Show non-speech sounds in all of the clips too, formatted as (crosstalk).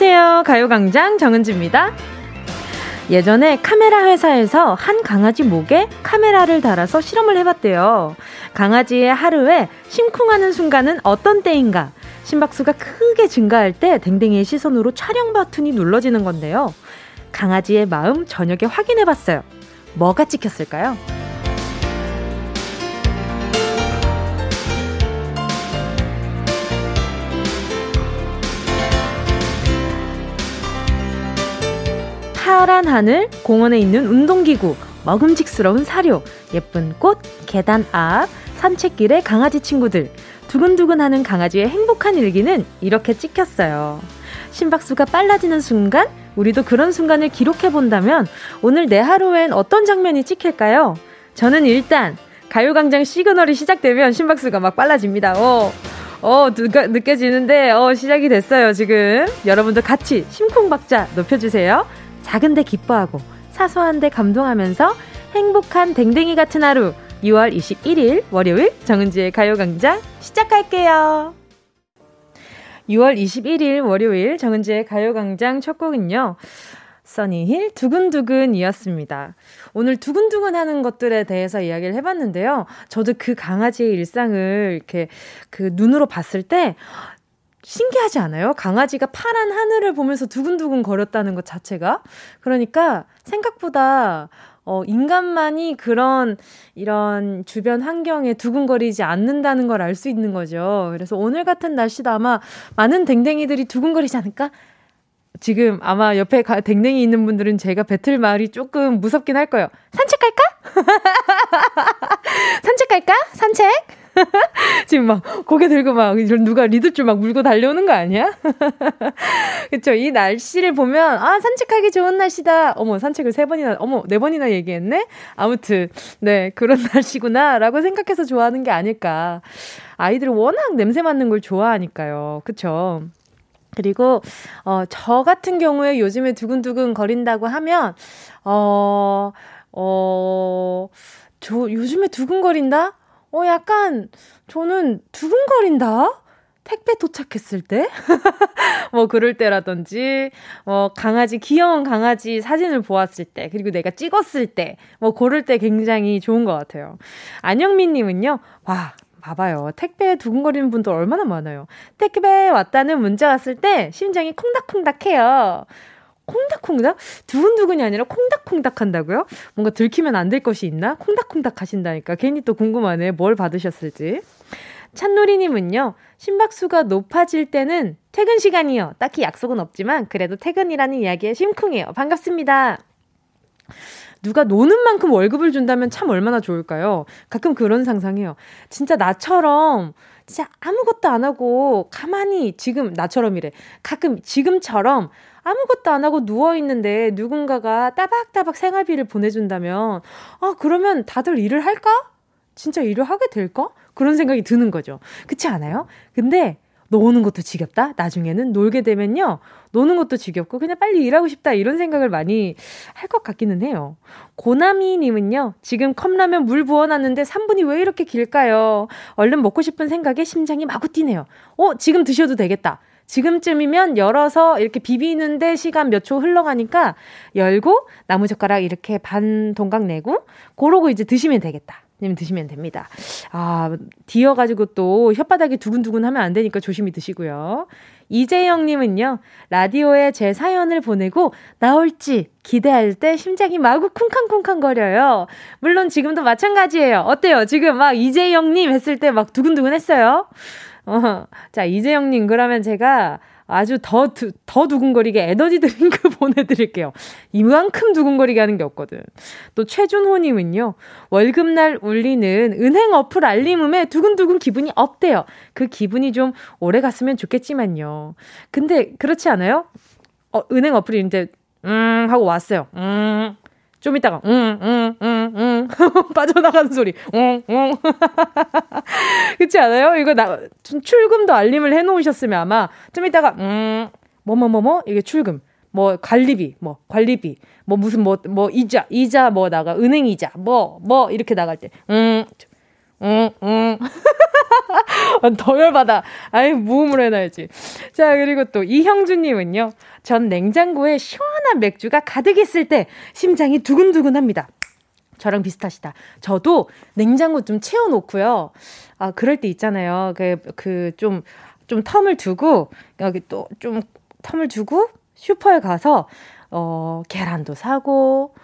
안녕하세요. 가요광장 정은지입니다. 예전에 카메라 회사에서 한 강아지 목에 카메라를 달아서 실험을 해봤대요. 강아지의 하루에 심쿵하는 순간은 어떤 때인가? 심박수가 크게 증가할 때 댕댕이의 시선으로 촬영 버튼이 눌러지는 건데요. 강아지의 마음 저녁에 확인해봤어요. 뭐가 찍혔을까요? 파란 하늘, 공원에 있는 운동기구, 먹음직스러운 사료, 예쁜 꽃, 계단 앞, 산책길의 강아지 친구들, 두근두근 하는 강아지의 행복한 일기는 이렇게 찍혔어요. 심박수가 빨라지는 순간, 우리도 그런 순간을 기록해 본다면 오늘 내 하루엔 어떤 장면이 찍힐까요? 저는 일단 가요광장 시그널이 시작되면 심박수가 막 빨라집니다. 어, 어, 느껴, 느껴지는데, 어, 시작이 됐어요, 지금. 여러분도 같이 심쿵박자 높여주세요. 작은데 기뻐하고 사소한데 감동하면서 행복한 댕댕이 같은 하루 6월 21일 월요일 정은지의 가요광장 시작할게요. 6월 21일 월요일 정은지의 가요광장 첫 곡은요. 써니힐 두근두근이었습니다. 오늘 두근두근 하는 것들에 대해서 이야기를 해봤는데요. 저도 그 강아지의 일상을 이렇게 그 눈으로 봤을 때 신기하지 않아요? 강아지가 파란 하늘을 보면서 두근두근 거렸다는 것 자체가. 그러니까 생각보다 어, 인간만이 그런, 이런 주변 환경에 두근거리지 않는다는 걸 알 수 있는 거죠. 그래서 오늘 같은 날씨도 아마 많은 댕댕이들이 두근거리지 않을까? 지금 아마 옆에 가, 댕댕이 있는 분들은 제가 배틀 말이 조금 무섭긴 할 거예요. 산책 갈까? (laughs) 산책 갈까? (laughs) 산책? 지금 막 고개 들고 막 누가 리드줄 막 물고 달려오는 거 아니야? (laughs) 그쵸. 이 날씨를 보면, 아, 산책하기 좋은 날씨다. 어머, 산책을 세 번이나, 어머, 네 번이나 얘기했네? 아무튼, 네, 그런 날씨구나. 라고 생각해서 좋아하는 게 아닐까. 아이들은 워낙 냄새 맡는 걸 좋아하니까요. 그쵸. 그리고, 어, 저 같은 경우에 요즘에 두근두근 거린다고 하면, 어, 어, 저 요즘에 두근거린다? 어, 약간, 저는 두근거린다? 택배 도착했을 때? (laughs) 뭐, 그럴 때라든지, 뭐, 강아지, 귀여운 강아지 사진을 보았을 때, 그리고 내가 찍었을 때, 뭐, 고를 때 굉장히 좋은 것 같아요. 안영민 님은요, 와, 봐봐요. 택배에 두근거리는 분들 얼마나 많아요. 택배 왔다는 문자 왔을 때 심장이 콩닥콩닥 해요. 콩닥콩닥? 두근두근이 아니라 콩닥콩닥 한다고요? 뭔가 들키면 안 될 것이 있나? 콩닥콩닥 하신다니까. 괜히 또 궁금하네. 뭘 받으셨을지. 찬누리님은요, 심박수가 높아질 때는 퇴근 시간이요. 딱히 약속은 없지만, 그래도 퇴근이라는 이야기에 심쿵해요. 반갑습니다. 누가 노는 만큼 월급을 준다면 참 얼마나 좋을까요? 가끔 그런 상상해요. 진짜 나처럼 진짜 아무것도 안 하고 가만히 지금 나처럼이래. 가끔 지금처럼 아무것도 안 하고 누워 있는데 누군가가 따박따박 생활비를 보내준다면 아 그러면 다들 일을 할까? 진짜 일을 하게 될까? 그런 생각이 드는 거죠. 그렇지 않아요? 근데 노는 것도 지겹다? 나중에는 놀게 되면요. 노는 것도 지겹고 그냥 빨리 일하고 싶다 이런 생각을 많이 할 것 같기는 해요. 고나미님은요. 지금 컵라면 물 부어놨는데 3분이 왜 이렇게 길까요? 얼른 먹고 싶은 생각에 심장이 마구 뛰네요. 어 지금 드셔도 되겠다. 지금쯤이면 열어서 이렇게 비비는데 시간 몇 초 흘러가니까 열고 나무젓가락 이렇게 반 동강 내고 그러고 이제 드시면 되겠다. 님 드시면 됩니다. 아, 디어가지고 또 혓바닥이 두근두근 하면 안 되니까 조심히 드시고요. 이재영님은요, 라디오에 제 사연을 보내고 나올지 기대할 때 심장이 마구 쿵쾅쿵쾅 거려요. 물론 지금도 마찬가지예요. 어때요? 지금 막 이재영님 했을 때 막 두근두근 했어요? 어, (laughs) 자, 이재영님, 그러면 제가 아주 더, 더 두근거리게 에너지 드링크 (laughs) 보내드릴게요. 이만큼 두근거리게 하는 게 없거든. 또 최준호님은요, 월급날 울리는 은행 어플 알림음에 두근두근 기분이 없대요. 그 기분이 좀 오래 갔으면 좋겠지만요. 근데 그렇지 않아요? 어, 은행 어플이 이제, 음, 하고 왔어요. 음, 좀 이따가 응, 응, 응, 응 (laughs) 빠져나가는 소리. 응, 응. (laughs) 그렇지 않아요? 이거 나 출금도 알림을 해 놓으셨으면 아마 좀 이따가 음, 뭐뭐뭐뭐 이게 출금. 뭐 관리비, 뭐 관리비, 뭐 무슨 뭐뭐 뭐 이자, 이자 뭐 나가 은행 이자, 뭐뭐 뭐 이렇게 나갈 때 음. 응, 응. (laughs) 더 열받아. 아이, 무음으로 해놔야지. 자, 그리고 또 이형주님은요. 전 냉장고에 시원한 맥주가 가득 있을 때 심장이 두근두근 합니다. 저랑 비슷하시다. 저도 냉장고 좀 채워놓고요. 아, 그럴 때 있잖아요. 그, 그, 좀, 좀 텀을 두고, 여기 또 좀 텀을 두고, 슈퍼에 가서, 어, 계란도 사고,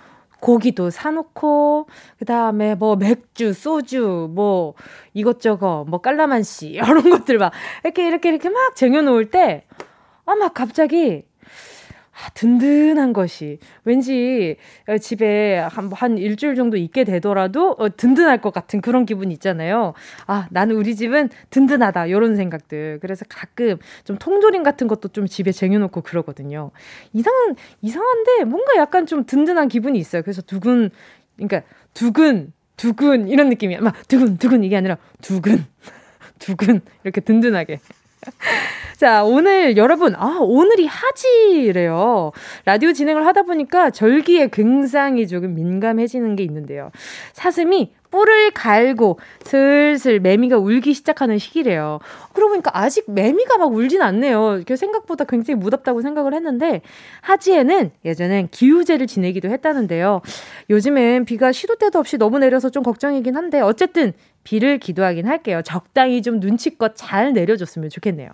고기도 사놓고, 그 다음에 뭐 맥주, 소주, 뭐 이것저것, 뭐 깔라만시, (laughs) 이런 것들 막 이렇게, 이렇게, 이렇게 막 쟁여놓을 때, 아, 막 갑자기 아, 든든한 것이 왠지 어, 집에 한, 한 일주일 정도 있게 되더라도 어, 든든할 것 같은 그런 기분 있잖아요. 아, 나는 우리 집은 든든하다. 요런 생각들. 그래서 가끔 좀 통조림 같은 것도 좀 집에 쟁여놓고 그러거든요. 이상한, 이상한데 뭔가 약간 좀 든든한 기분이 있어요. 그래서 두근, 그러니까 두근, 두근 이런 느낌이야. 막 두근, 두근 이게 아니라 두근, (laughs) 두근 이렇게 든든하게. (laughs) 자, 오늘 여러분, 아, 오늘이 하지래요. 라디오 진행을 하다 보니까 절기에 굉장히 조금 민감해지는 게 있는데요. 사슴이 뿔을 갈고 슬슬 매미가 울기 시작하는 시기래요. 그러고 보니까 아직 매미가 막 울진 않네요. 생각보다 굉장히 무덥다고 생각을 했는데 하지에는 예전엔 기우제를 지내기도 했다는데요. 요즘엔 비가 시도 때도 없이 너무 내려서 좀 걱정이긴 한데 어쨌든 비를 기도하긴 할게요. 적당히 좀 눈치껏 잘 내려줬으면 좋겠네요.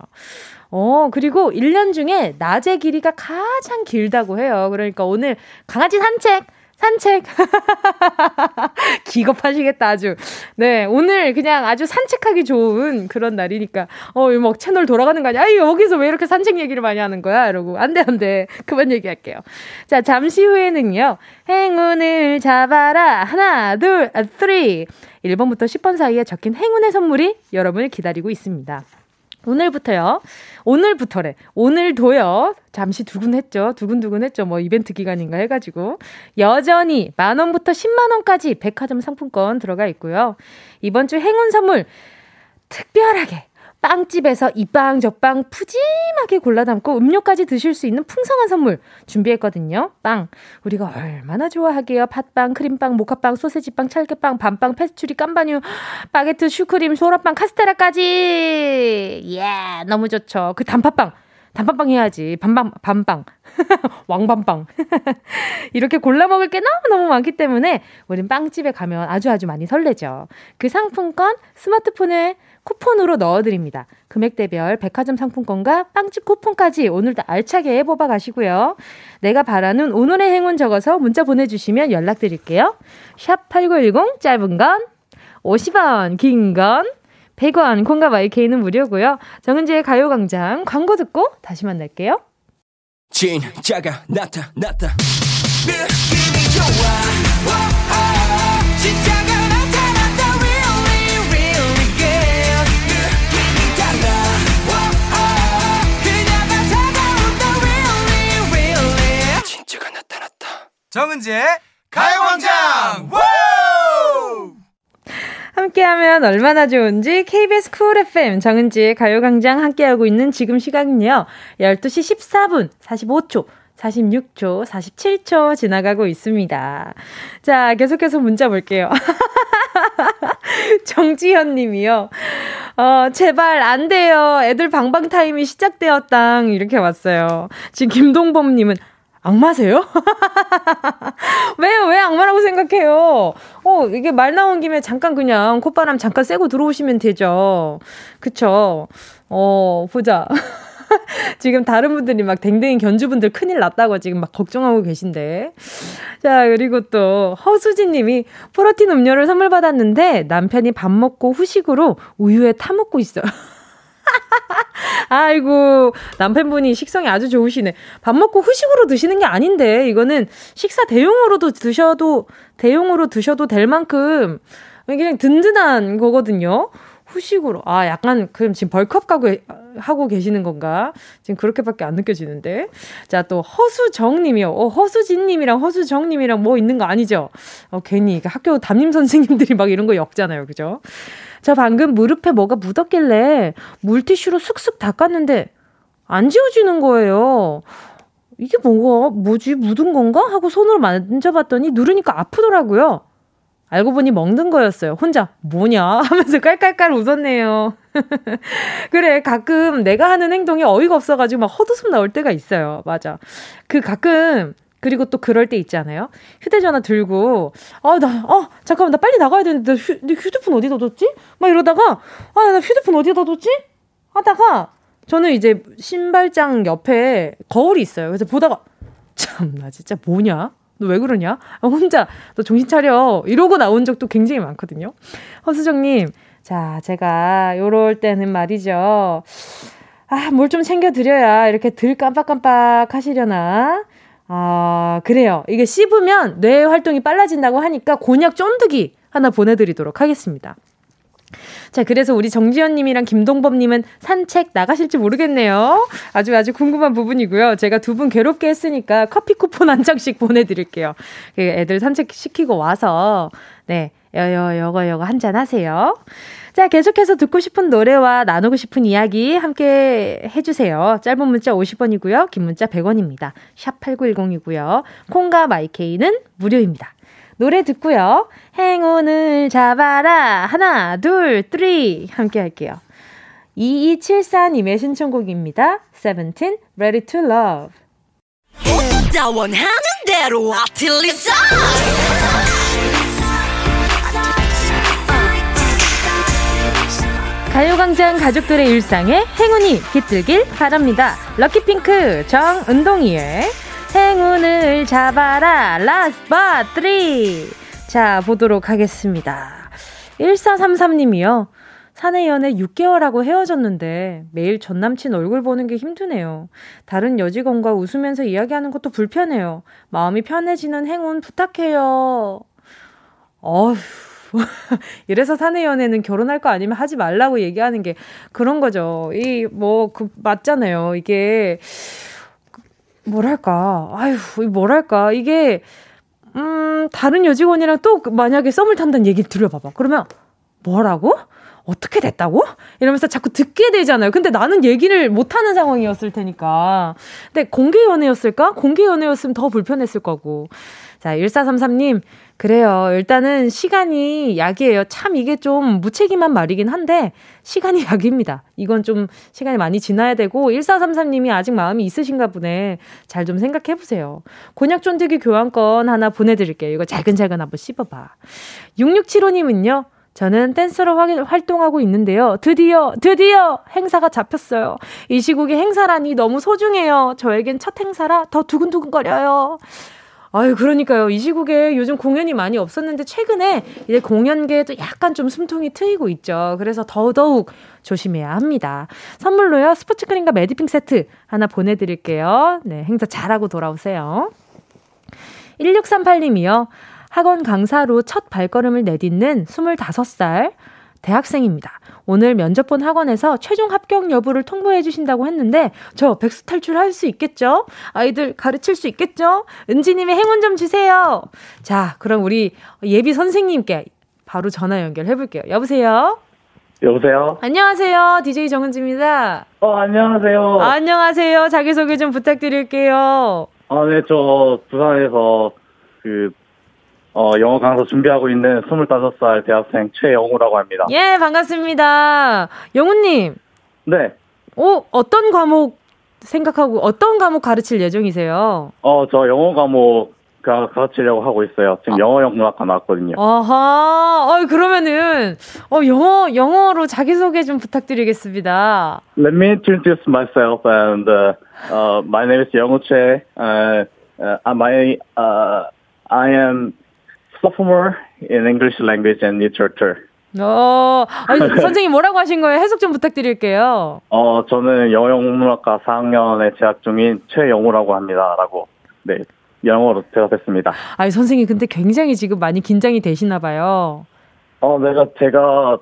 어, 그리고 1년 중에 낮의 길이가 가장 길다고 해요. 그러니까 오늘 강아지 산책! 산책. (laughs) 기겁하시겠다, 아주. 네, 오늘 그냥 아주 산책하기 좋은 그런 날이니까, 어, 뭐 채널 돌아가는 거 아니야? 아이, 여기서 왜 이렇게 산책 얘기를 많이 하는 거야? 이러고, 안 돼, 안 돼. (laughs) 그만 얘기할게요. 자, 잠시 후에는요, 행운을 잡아라. 하나, 둘, three. 1번부터 10번 사이에 적힌 행운의 선물이 여러분을 기다리고 있습니다. 오늘부터요. 오늘부터래. 오늘도요. 잠시 두근했죠. 두근두근했죠. 뭐 이벤트 기간인가 해가지고 여전히 만 원부터 10만 원까지 백화점 상품권 들어가 있고요. 이번 주 행운 선물 특별하게 빵집에서 이빵 저빵 푸짐하게 골라 담고 음료까지 드실 수 있는 풍성한 선물 준비했거든요. 빵. 우리가 얼마나 좋아하게요. 팥빵, 크림빵, 모카빵, 소세지빵, 찰깨빵, 밤빵, 페스츄리, 깜빠뉴, 바게트, 슈크림, 소라빵, 카스테라까지. 예, 너무 좋죠. 그 단팥빵. 단팥빵 해야지. 밤빵, 밤빵. (laughs) 왕밤빵. (laughs) 이렇게 골라 먹을 게 너무너무 많기 때문에 우린 빵집에 가면 아주 아주 많이 설레죠. 그 상품권 스마트폰에 쿠폰으로 넣어드립니다. 금액대별 백화점 상품권과 빵집 쿠폰까지 오늘도 알차게 해보아 가시고요. 내가 바라는 오늘의 행운 적어서 문자 보내주시면 연락드릴게요. 샵 8910 짧은 건 50원, 긴 건 100원, 콩과 마이케이는 무료고요. 정은지의 가요광장 광고 듣고 다시 만날게요. 진짜가 나타났다. 느낌이 좋아. 정은지의 가요광장 함께하면 얼마나 좋은지 KBS 쿨 FM 정은지의 가요광장 함께하고 있는 지금 시간은요 12시 14분 45초 46초, 47초 지나가고 있습니다. 자, 계속해서 문자 볼게요. (laughs) 정지현 님이요. 어, 제발 안 돼요. 애들 방방 타임이 시작되었당. 이렇게 왔어요. 지금 김동범 님은 악마세요? (laughs) 왜요? 왜 악마라고 생각해요? 어, 이게 말 나온 김에 잠깐 그냥 콧바람 잠깐 쐬고 들어오시면 되죠. 그쵸? 어, 보자. (laughs) 지금 다른 분들이 막 댕댕이 견주분들 큰일 났다고 지금 막 걱정하고 계신데. 자, 그리고 또 허수진 님이 프로틴 음료를 선물 받았는데 남편이 밥 먹고 후식으로 우유에 타먹고 있어요. (laughs) (laughs) 아이고, 남편분이 식성이 아주 좋으시네. 밥 먹고 후식으로 드시는 게 아닌데, 이거는 식사 대용으로도 드셔도, 대용으로 드셔도 될 만큼 그냥 든든한 거거든요. 후식으로. 아, 약간, 그럼 지금 벌컵 가고, 하고 계시는 건가? 지금 그렇게밖에 안 느껴지는데. 자, 또 허수정님이요. 어, 허수진님이랑 허수정님이랑 뭐 있는 거 아니죠? 어, 괜히 학교 담임 선생님들이 막 이런 거 엮잖아요. 그죠? 저 방금 무릎에 뭐가 묻었길래 물티슈로 슥슥 닦았는데 안 지워지는 거예요. 이게 뭐가, 뭐지, 묻은 건가? 하고 손으로 만져봤더니 누르니까 아프더라고요. 알고 보니 먹는 거였어요. 혼자, 뭐냐? (laughs) 하면서 깔깔깔 웃었네요. (laughs) 그래, 가끔 내가 하는 행동이 어이가 없어가지고 막 헛웃음 나올 때가 있어요. 맞아. 그 가끔, 그리고 또 그럴 때 있잖아요. 휴대전화 들고, 아, 나, 어, 잠깐만, 나 빨리 나가야 되는데, 휴, 휴대폰 어디다 뒀지? 막 이러다가, 아, 나 휴대폰 어디다 뒀지? 하다가, 저는 이제 신발장 옆에 거울이 있어요. 그래서 보다가, 참, 나 진짜 뭐냐? 너 왜 그러냐? 아, 혼자, 너 정신 차려. 이러고 나온 적도 굉장히 많거든요. 허수정님, 자, 제가 요럴 때는 말이죠. 아, 뭘 좀 챙겨드려야 이렇게 들 깜빡깜빡 하시려나? 아, 그래요. 이게 씹으면 뇌 활동이 빨라진다고 하니까 곤약 쫀득이 하나 보내드리도록 하겠습니다. 자, 그래서 우리 정지현님이랑 김동범님은 산책 나가실지 모르겠네요. 아주 아주 궁금한 부분이고요. 제가 두 분 괴롭게 했으니까 커피 쿠폰 한 장씩 보내드릴게요. 그 애들 산책 시키고 와서, 네, 여 여, 여거, 여거 한잔 하세요. 자, 계속해서 듣고 싶은 노래와 나누고 싶은 이야기 함께 해주세요. 짧은 문자 50원이고요. 긴 문자 100원입니다. 샵 8910이고요. 콩과 마이케이는 무료입니다. 노래 듣고요. 행운을 잡아라. 하나, 둘, three. 함께 할게요. 2274님의 신청곡입니다. 세븐틴, Ready to Love. 가요광장 가족들의 일상에 행운이 깃들길 바랍니다. lucky pink 정은동이의 행운을 잡아라 last 바 3. 자, 보도록 하겠습니다. 1433님이요. 사내 연애 6개월하고 헤어졌는데 매일 전 남친 얼굴 보는 게 힘드네요. 다른 여직원과 웃으면서 이야기하는 것도 불편해요. 마음이 편해지는 행운 부탁해요. 어휴. (laughs) 이래서 사내 연애는 결혼할 거 아니면 하지 말라고 얘기하는 게 그런 거죠. 이, 뭐, 그, 맞잖아요. 이게, 뭐랄까, 아유, 뭐랄까, 이게, 음, 다른 여직원이랑 또그 만약에 썸을 탄다는 얘기 들려봐봐. 그러면, 뭐라고? 어떻게 됐다고? 이러면서 자꾸 듣게 되잖아요. 근데 나는 얘기를 못하는 상황이었을 테니까. 근데 공개 연애였을까? 공개 연애였으면 더 불편했을 거고. 자, 1433님, 그래요. 일단은 시간이 약이에요. 참 이게 좀 무책임한 말이긴 한데 시간이 (laughs) 약입니다. 이건 좀 시간이 많이 지나야 되고 1433님이 아직 마음이 있으신가 보네. 잘 좀 생각해 보세요. 곤약 쫀득이 교환권 하나 보내 드릴게요. 이거 잘근잘근 한번 씹어 봐. 6675님은요. 저는 댄서로 활동하고 있는데요. 드디어, 드디어 행사가 잡혔어요. 이 시국에 행사라니 너무 소중해요. 저에겐 첫 행사라 더 두근두근거려요. 아유, 그러니까요. 이 시국에 요즘 공연이 많이 없었는데 최근에 이제 공연계에도 약간 좀 숨통이 트이고 있죠. 그래서 더더욱 조심해야 합니다. 선물로요. 스포츠 크림과 매디핑 세트 하나 보내드릴게요. 네, 행사 잘하고 돌아오세요. 1638님이요. 학원 강사로 첫 발걸음을 내딛는 25살 대학생입니다. 오늘 면접 본 학원에서 최종 합격 여부를 통보해 주신다고 했는데 저 백수 탈출할 수 있겠죠? 아이들 가르칠 수 있겠죠? 은지님의 행운 좀 주세요. 자, 그럼 우리 예비 선생님께 바로 전화 연결해 볼게요. 여보세요? 여보세요? 안녕하세요. DJ 정은지입니다. 어, 안녕하세요. 안녕하세요. 자기소개 좀 부탁드릴게요. 아, 네, 저 부산에서 그 어, 영어 강사 준비하고 있는 25살 대학생 최영우라고 합니다. 예, 반갑습니다. 영우님. 네. 어, 어떤 과목 생각하고 어떤 과목 가르칠 예정이세요? 어, 저 영어 과목 가, 가르치려고 하고 있어요. 지금 아. 영어 영문학과 나왔거든요. 아하, 어, 그러면은, 어, 영어, 영어로 자기소개 좀 부탁드리겠습니다. Let me introduce myself and, uh, uh, my name is 영우 Che. Uh, uh, my, uh, I am sophomore in English language and literature. 어, 아니, (laughs) 선생님 뭐라고 하신 거예요? 해석 좀 부탁드릴게요. 어, 저는 영어영문학과 4학년에 재학 중인 최영우라고 합니다. 라고, 네, 영어로 대답했습니다. 아니, 선생님, 근데 굉장히 지금 많이 긴장이 되시나 봐요. 어, 내가, 제가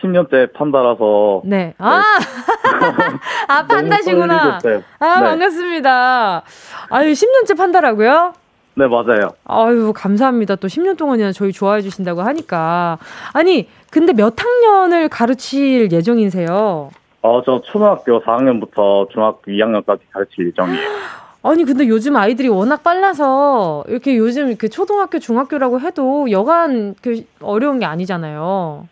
10년째 판다라서. 네. 아! 네. 아, (laughs) 판다시구나. 아, 네. 반갑습니다. 아유, 10년째 판다라고요? 네, 맞아요. 아유, 감사합니다. 또 10년 동안이나 저희 좋아해 주신다고 하니까. 아니, 근데 몇 학년을 가르칠 예정이세요? 어, 저 초등학교 4학년부터 중학교 2학년까지 가르칠 예정이에요. (gasps) 아니, 근데 요즘 아이들이 워낙 빨라서 이렇게 요즘 그 초등학교, 중학교라고 해도 여간 그 어려운 게 아니잖아요.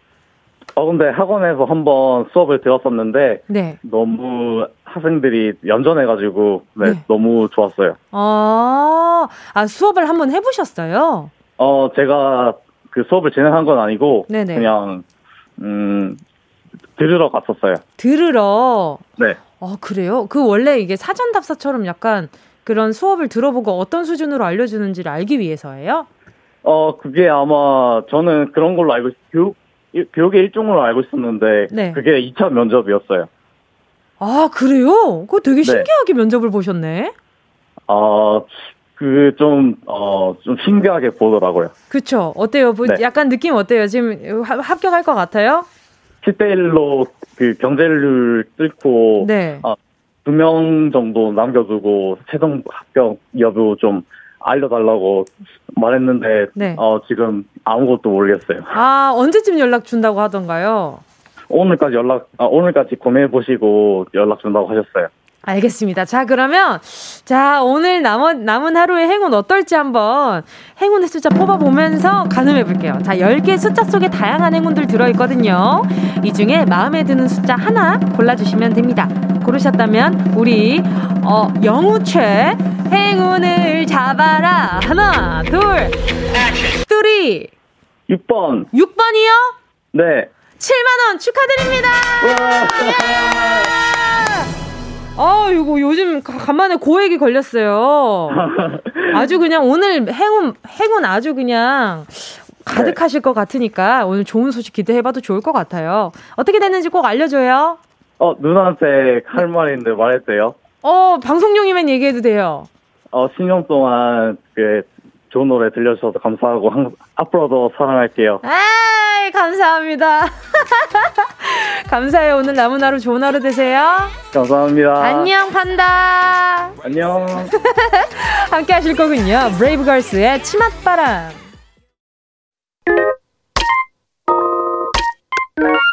어, 근데 학원에서 한번 수업을 들었었는데, 네. 너무 학생들이 연전해가지고, 네, 네. 너무 좋았어요. 아, 아, 수업을 한번 해보셨어요? 어, 제가 그 수업을 진행한 건 아니고, 네네. 그냥, 음, 들으러 갔었어요. 들으러? 네. 어, 그래요? 그 원래 이게 사전 답사처럼 약간 그런 수업을 들어보고 어떤 수준으로 알려주는지를 알기 위해서예요? 어, 그게 아마 저는 그런 걸로 알고, 교육, 교육의 일종으로 알고 있었는데, 네. 그게 2차 면접이었어요. 아, 그래요? 그거 되게 네. 신기하게 네. 면접을 보셨네? 아, 그, 좀, 어, 좀 신기하게 보더라고요. 그쵸. 어때요? 뭐 네. 약간 느낌 어때요? 지금 합격할 것 같아요? 7대 1로 그 경제를 뚫고, 네. 어, 두명 정도 남겨두고 최종 합격 여부 좀 알려달라고 말했는데 네. 어, 지금 아무것도 모르겠어요. 아 언제쯤 연락 준다고 하던가요? 오늘까지 연락 아, 오늘까지 고민해 보시고 연락 준다고 하셨어요. 알겠습니다. 자, 그러면, 자, 오늘 남은, 남은 하루의 행운 어떨지 한번 행운의 숫자 뽑아 보면서 가늠해 볼게요. 자, 10개 숫자 속에 다양한 행운들 들어 있거든요. 이 중에 마음에 드는 숫자 하나 골라 주시면 됩니다. 고르셨다면, 우리, 어, 영우최 행운을 잡아라. 하나, 둘, 뚜리. 6번. 6번이요? 네. 7만원 축하드립니다! 아, 이거 요즘 간만에 고액이 걸렸어요. (laughs) 아주 그냥 오늘 행운, 행운 아주 그냥 가득하실 네. 것 같으니까 오늘 좋은 소식 기대해봐도 좋을 것 같아요. 어떻게 됐는지 꼭 알려줘요. 어, 누나한테 할 말해도 돼요? 어, 방송용이면 얘기해도 돼요. 어, 10년 동안 그 좋은 노래 들려주셔서 감사하고 한, 앞으로도 사랑할게요. 아, 감사합니다. (laughs) 감사해요. 오늘 남은 하루 좋은 하루 되세요. 감사합니다. 안녕, 판다. 안녕. (laughs) 함께 하실 거군요. 브레이브걸스의 치맛바람.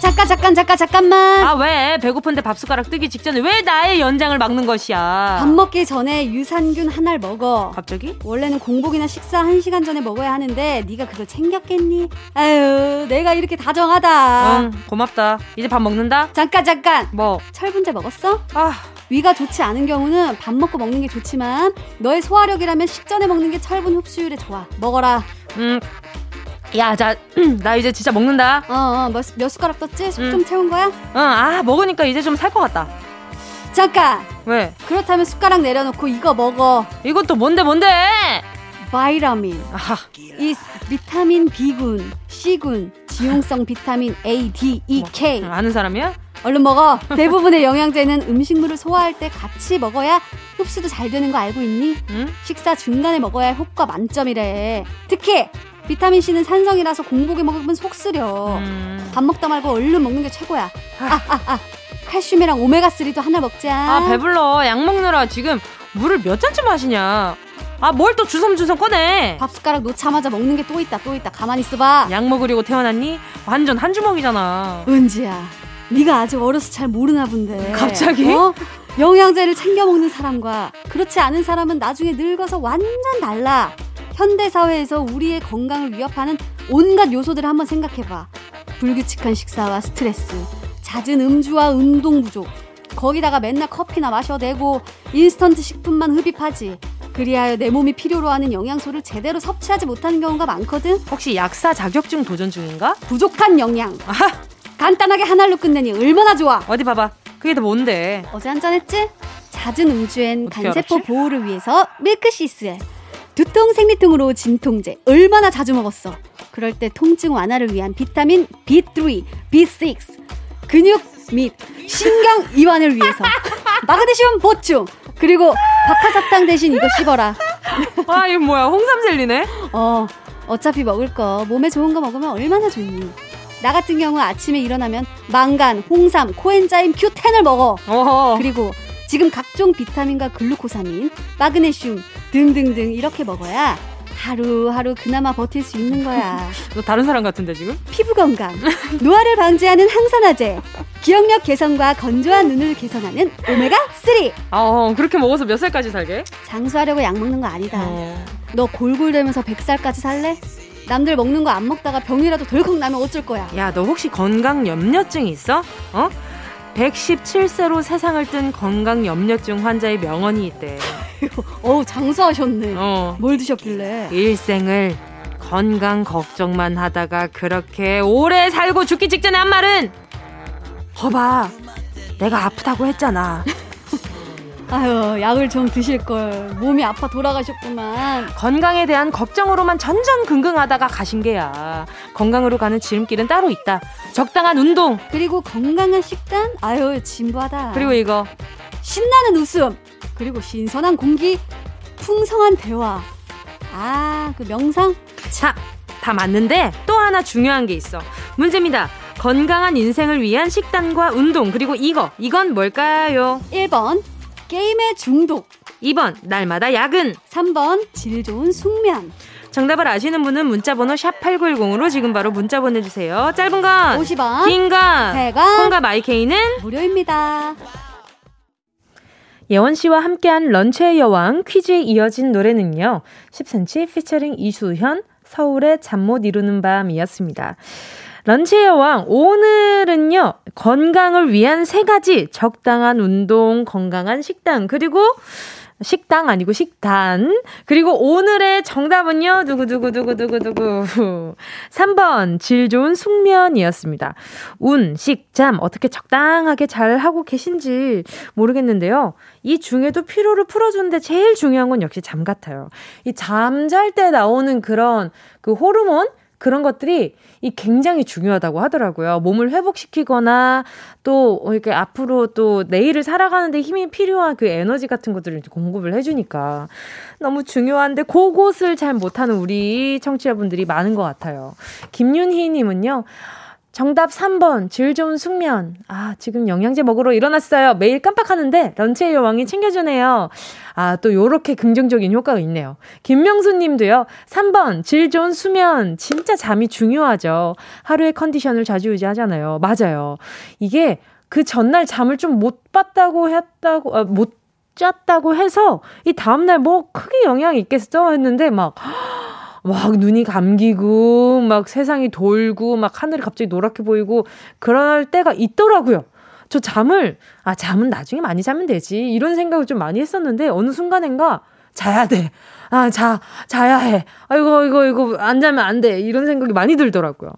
잠깐 잠깐 잠깐 잠깐만. 아 왜? 배고픈데 밥 숟가락 뜨기 직전에 왜 나의 연장을 막는 것이야? 밥 먹기 전에 유산균 하나를 먹어. 갑자기? 원래는 공복이나 식사 1시간 전에 먹어야 하는데 네가 그걸 챙겼겠니? 아유, 내가 이렇게 다정하다. 응, 고맙다. 이제 밥 먹는다. 잠깐 잠깐. 뭐? 철분제 먹었어? 아, 위가 좋지 않은 경우는 밥 먹고 먹는 게 좋지만 너의 소화력이라면 식전에 먹는 게 철분 흡수율에 좋아. 먹어라. 음, 야, 자, 나 이제 진짜 먹는다. 어, 어 몇, 몇 숟가락 떴지? 속좀 음. 채운 거야? 응, 아, 먹으니까 이제 좀 살 것 같다. 잠깐! 왜? 그렇다면 숟가락 내려놓고 이거 먹어. 이것도 뭔데, 뭔데? 바이라민. 아하. 이 비타민 B군, C군, 지용성 비타민 A, D, E, 뭐, K. 아는 사람이야? 얼른 먹어. 대부분의 영양제는 음식물을 소화할 때 같이 먹어야 흡수도 잘 되는 거 알고 있니? 응? 식사 중간에 먹어야 효과 만점이래. 특히 비타민 C는 산성이라서 공복에 먹으면 속 쓰려. 음. 밥 먹다 말고 얼른 먹는 게 최고야. 아, 아, 아. 칼슘이랑 오메가3도 하나 먹자. 아, 배불러. 약 먹느라 지금 물을 몇 잔쯤 마시냐. 아, 뭘 또 주섬주섬 꺼내. 밥 숟가락 놓자마자 먹는 게 또 있다, 또 있다. 가만히 있어봐. 약 먹으려고 태어났니? 완전 한 주먹이잖아. 은지야, 네가 아직 어려서 잘 모르나 본데. 갑자기? 어? 영양제를 챙겨 먹는 사람과 그렇지 않은 사람은 나중에 늙어서 완전 달라. 현대 사회에서 우리의 건강을 위협하는 온갖 요소들을 한번 생각해봐. 불규칙한 식사와 스트레스, 잦은 음주와 운동 부족, 거기다가 맨날 커피나 마셔대고 인스턴트 식품만 흡입하지. 그리하여 내 몸이 필요로 하는 영양소를 제대로 섭취하지 못하는 경우가 많거든. 혹시 약사 자격증 도전 중인가? 부족한 영양. 아하. 간단하게 하나로 끝내니 얼마나 좋아. 어디 봐봐. 그게 더 뭔데? 어제 한 잔 했지? 잦은 음주엔 간세포 알았지? 보호를 위해서 밀크시스에 두통 생리통으로 진통제 얼마나 자주 먹었어? 그럴 때 통증 완화를 위한 비타민 B3, B6, 근육 및 신경 이완을 위해서 (laughs) 마그네슘 보충 그리고 박하사탕 대신 이거 씹어라. 아 이거 뭐야 홍삼 젤리네? 어 어차피 먹을 거 몸에 좋은 거 먹으면 얼마나 좋니? 나 같은 경우 아침에 일어나면 망간, 홍삼, 코엔자임 Q10을 먹어. 어허. 그리고 지금 각종 비타민과 글루코사민, 마그네슘 등등등 이렇게 먹어야 하루하루 그나마 버틸 수 있는 거야. (laughs) 너 다른 사람 같은데 지금? 피부 건강, 노화를 방지하는 항산화제, 기억력 개선과 건조한 눈을 개선하는 오메가 3. 어, 그렇게 먹어서 몇 살까지 살게? 장수하려고 약 먹는 거 아니다. 어. 너 골골대면서 100살까지 살래? 남들 먹는 거 안 먹다가 병이라도 덜컥 나면 어쩔 거야. 야, 너 혹시 건강 염려증 있어? 어? 117세로 세상을 뜬 건강 염려증 환자의 명언이 있대. (laughs) 어 장수하셨네. 어. 뭘 드셨길래? 일생을 건강 걱정만 하다가 그렇게 오래 살고 죽기 직전에 한 말은 거봐 내가 아프다고 했잖아. 아유, 약을 좀 드실 걸. 몸이 아파 돌아가셨구만. 건강에 대한 걱정으로만 전전긍긍하다가 가신 게야. 건강으로 가는 지름길은 따로 있다. 적당한 운동. 그리고 건강한 식단? 아유, 진부하다. 그리고 이거. 신나는 웃음. 그리고 신선한 공기. 풍성한 대화. 아, 그 명상? 자, 다 맞는데 또 하나 중요한 게 있어. 문제입니다. 건강한 인생을 위한 식단과 운동 그리고 이거 이건 뭘까요? 1번 게임의 중독. 2번, 날마다 야근. 3번, 질 좋은 숙면. 정답을 아시는 분은 문자번호 샵8910으로 지금 바로 문자 보내주세요. 짧은 건 50원, 긴 건 100원, 콩과 마이케이는 무료입니다. 예원 씨와 함께한 런치의 여왕 퀴즈에 이어진 노래는요. 10cm 피처링 이수현, 서울의 잠 못 이루는 밤이었습니다. 런치의 여왕, 오늘은요, 건강을 위한 세 가지, 적당한 운동, 건강한 식단, 그리고 식당 아니고 식단. 그리고 오늘의 정답은요, 두구두구두구두구두구. 3번, 질 좋은 숙면이었습니다. 운, 식, 잠, 어떻게 적당하게 잘 하고 계신지 모르겠는데요. 이 중에도 피로를 풀어주는데 제일 중요한 건 역시 잠 같아요. 이 잠 잘 때 나오는 그런 그 호르몬? 그런 것들이 이 굉장히 중요하다고 하더라고요. 몸을 회복시키거나 또 이렇게 앞으로 또 내일을 살아가는데 힘이 필요한 그 에너지 같은 것들을 공급을 해주니까 너무 중요한데 그곳을 잘 못하는 우리 청취자분들이 많은 것 같아요. 김윤희 님은요. 정답 3번, 질 좋은 숙면. 아, 지금 영양제 먹으러 일어났어요. 매일 깜빡하는데 런치의 여왕이 챙겨주네요. 아, 또 요렇게 긍정적인 효과가 있네요. 김명수 님도요. 3번, 질 좋은 수면. 진짜 잠이 중요하죠. 하루의 컨디션을 자주 유지하잖아요. 맞아요. 이게 그 전날 잠을 좀 못 봤다고 했다고, 아, 못 잤다고 해서 이 다음날 뭐 크게 영향이 있겠어? 했는데 막, (gasps) 막 눈이 감기고 막 세상이 돌고 막 하늘이 갑자기 노랗게 보이고 그럴 때가 있더라고요. 저 잠을 아 잠은 나중에 많이 자면 되지 이런 생각을 좀 많이 했었는데 어느 순간엔가 자야 돼. 아, 자, 자야 해. 아이고, 이거, 이거, 안 자면 안 돼. 이런 생각이 많이 들더라고요.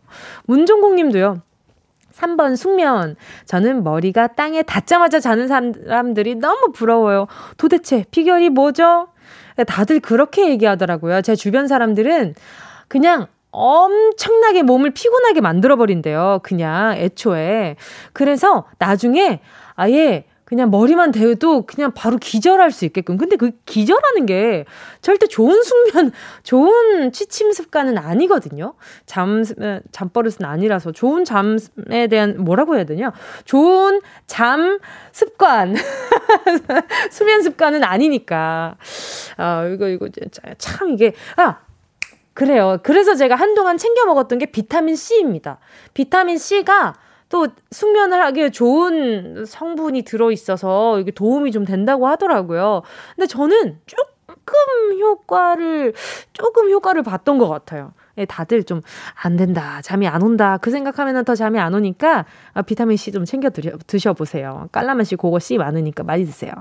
문종국 님도요. 3번 숙면. 저는 머리가 땅에 닿자마자 자는 사람들이 너무 부러워요. 도대체 비결이 뭐죠? 다들 그렇게 얘기하더라고요. 제 주변 사람들은 그냥 엄청나게 몸을 피곤하게 만들어버린대요. 그냥 애초에. 그래서 나중에 아예 그냥 머리만 대도 그냥 바로 기절할 수 있게끔. 근데 그 기절하는 게 절대 좋은 숙면, 좋은 취침 습관은 아니거든요. 잠, 잠버릇은 아니라서 좋은 잠에 대한 뭐라고 해야 되냐? 좋은 잠 습관. (laughs) 수면 습관은 아니니까. 아, 이거, 이거, 참 이게, 아! 그래요. 그래서 제가 한동안 챙겨 먹었던 게 비타민 C입니다. 비타민 C가 또 숙면을 하기에 좋은 성분이 들어 있어서 이게 도움이 좀 된다고 하더라고요. 근데 저는 조금 효과를, 조금 효과를 봤던 것 같아요. 예, 다들 좀 안 된다, 잠이 안 온다 그 생각하면은 더 잠이 안 오니까 아, 비타민 C 좀 챙겨 드려, 드셔보세요. 깔라맛이 그거 C 많으니까 많이 드세요.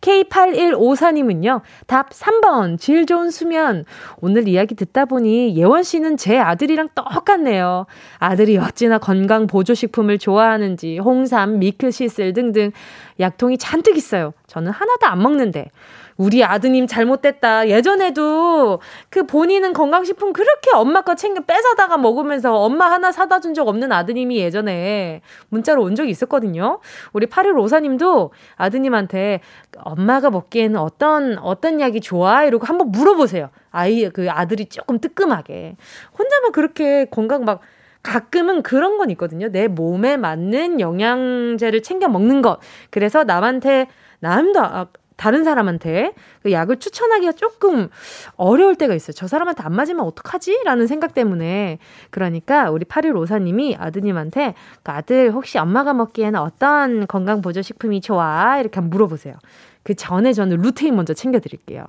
K8154님은요, 답 3번, 질 좋은 수면. 오늘 이야기 듣다 보니 예원 씨는 제 아들이랑 똑같네요. 아들이 어찌나 건강 보조식품을 좋아하는지 홍삼, 미크시슬 등등 약통이 잔뜩 있어요. 저는 하나도 안 먹는데. 우리 아드님 잘못됐다. 예전에도 그 본인은 건강식품 그렇게 엄마 거 챙겨 뺏어다가 먹으면서 엄마 하나 사다 준 적 없는 아드님이 예전에 문자로 온 적이 있었거든요. 우리 8154님도 아드님한테 엄마가 먹기에는 어떤, 어떤 약이 좋아? 이러고 한번 물어보세요. 아이, 그 아들이 조금 뜨끔하게. 혼자만 그렇게 건강 막 가끔은 그런 건 있거든요. 내 몸에 맞는 영양제를 챙겨 먹는 것. 그래서 남한테, 남도, 아, 다른 사람한테 그 약을 추천하기가 조금 어려울 때가 있어요. 저 사람한테 안 맞으면 어떡하지? 라는 생각 때문에. 그러니까 우리 8154님이 아드님한테 그 아들 혹시 엄마가 먹기에는 어떤 건강보조식품이 좋아? 이렇게 한번 물어보세요. 그 전에 저는 루테인 먼저 챙겨드릴게요.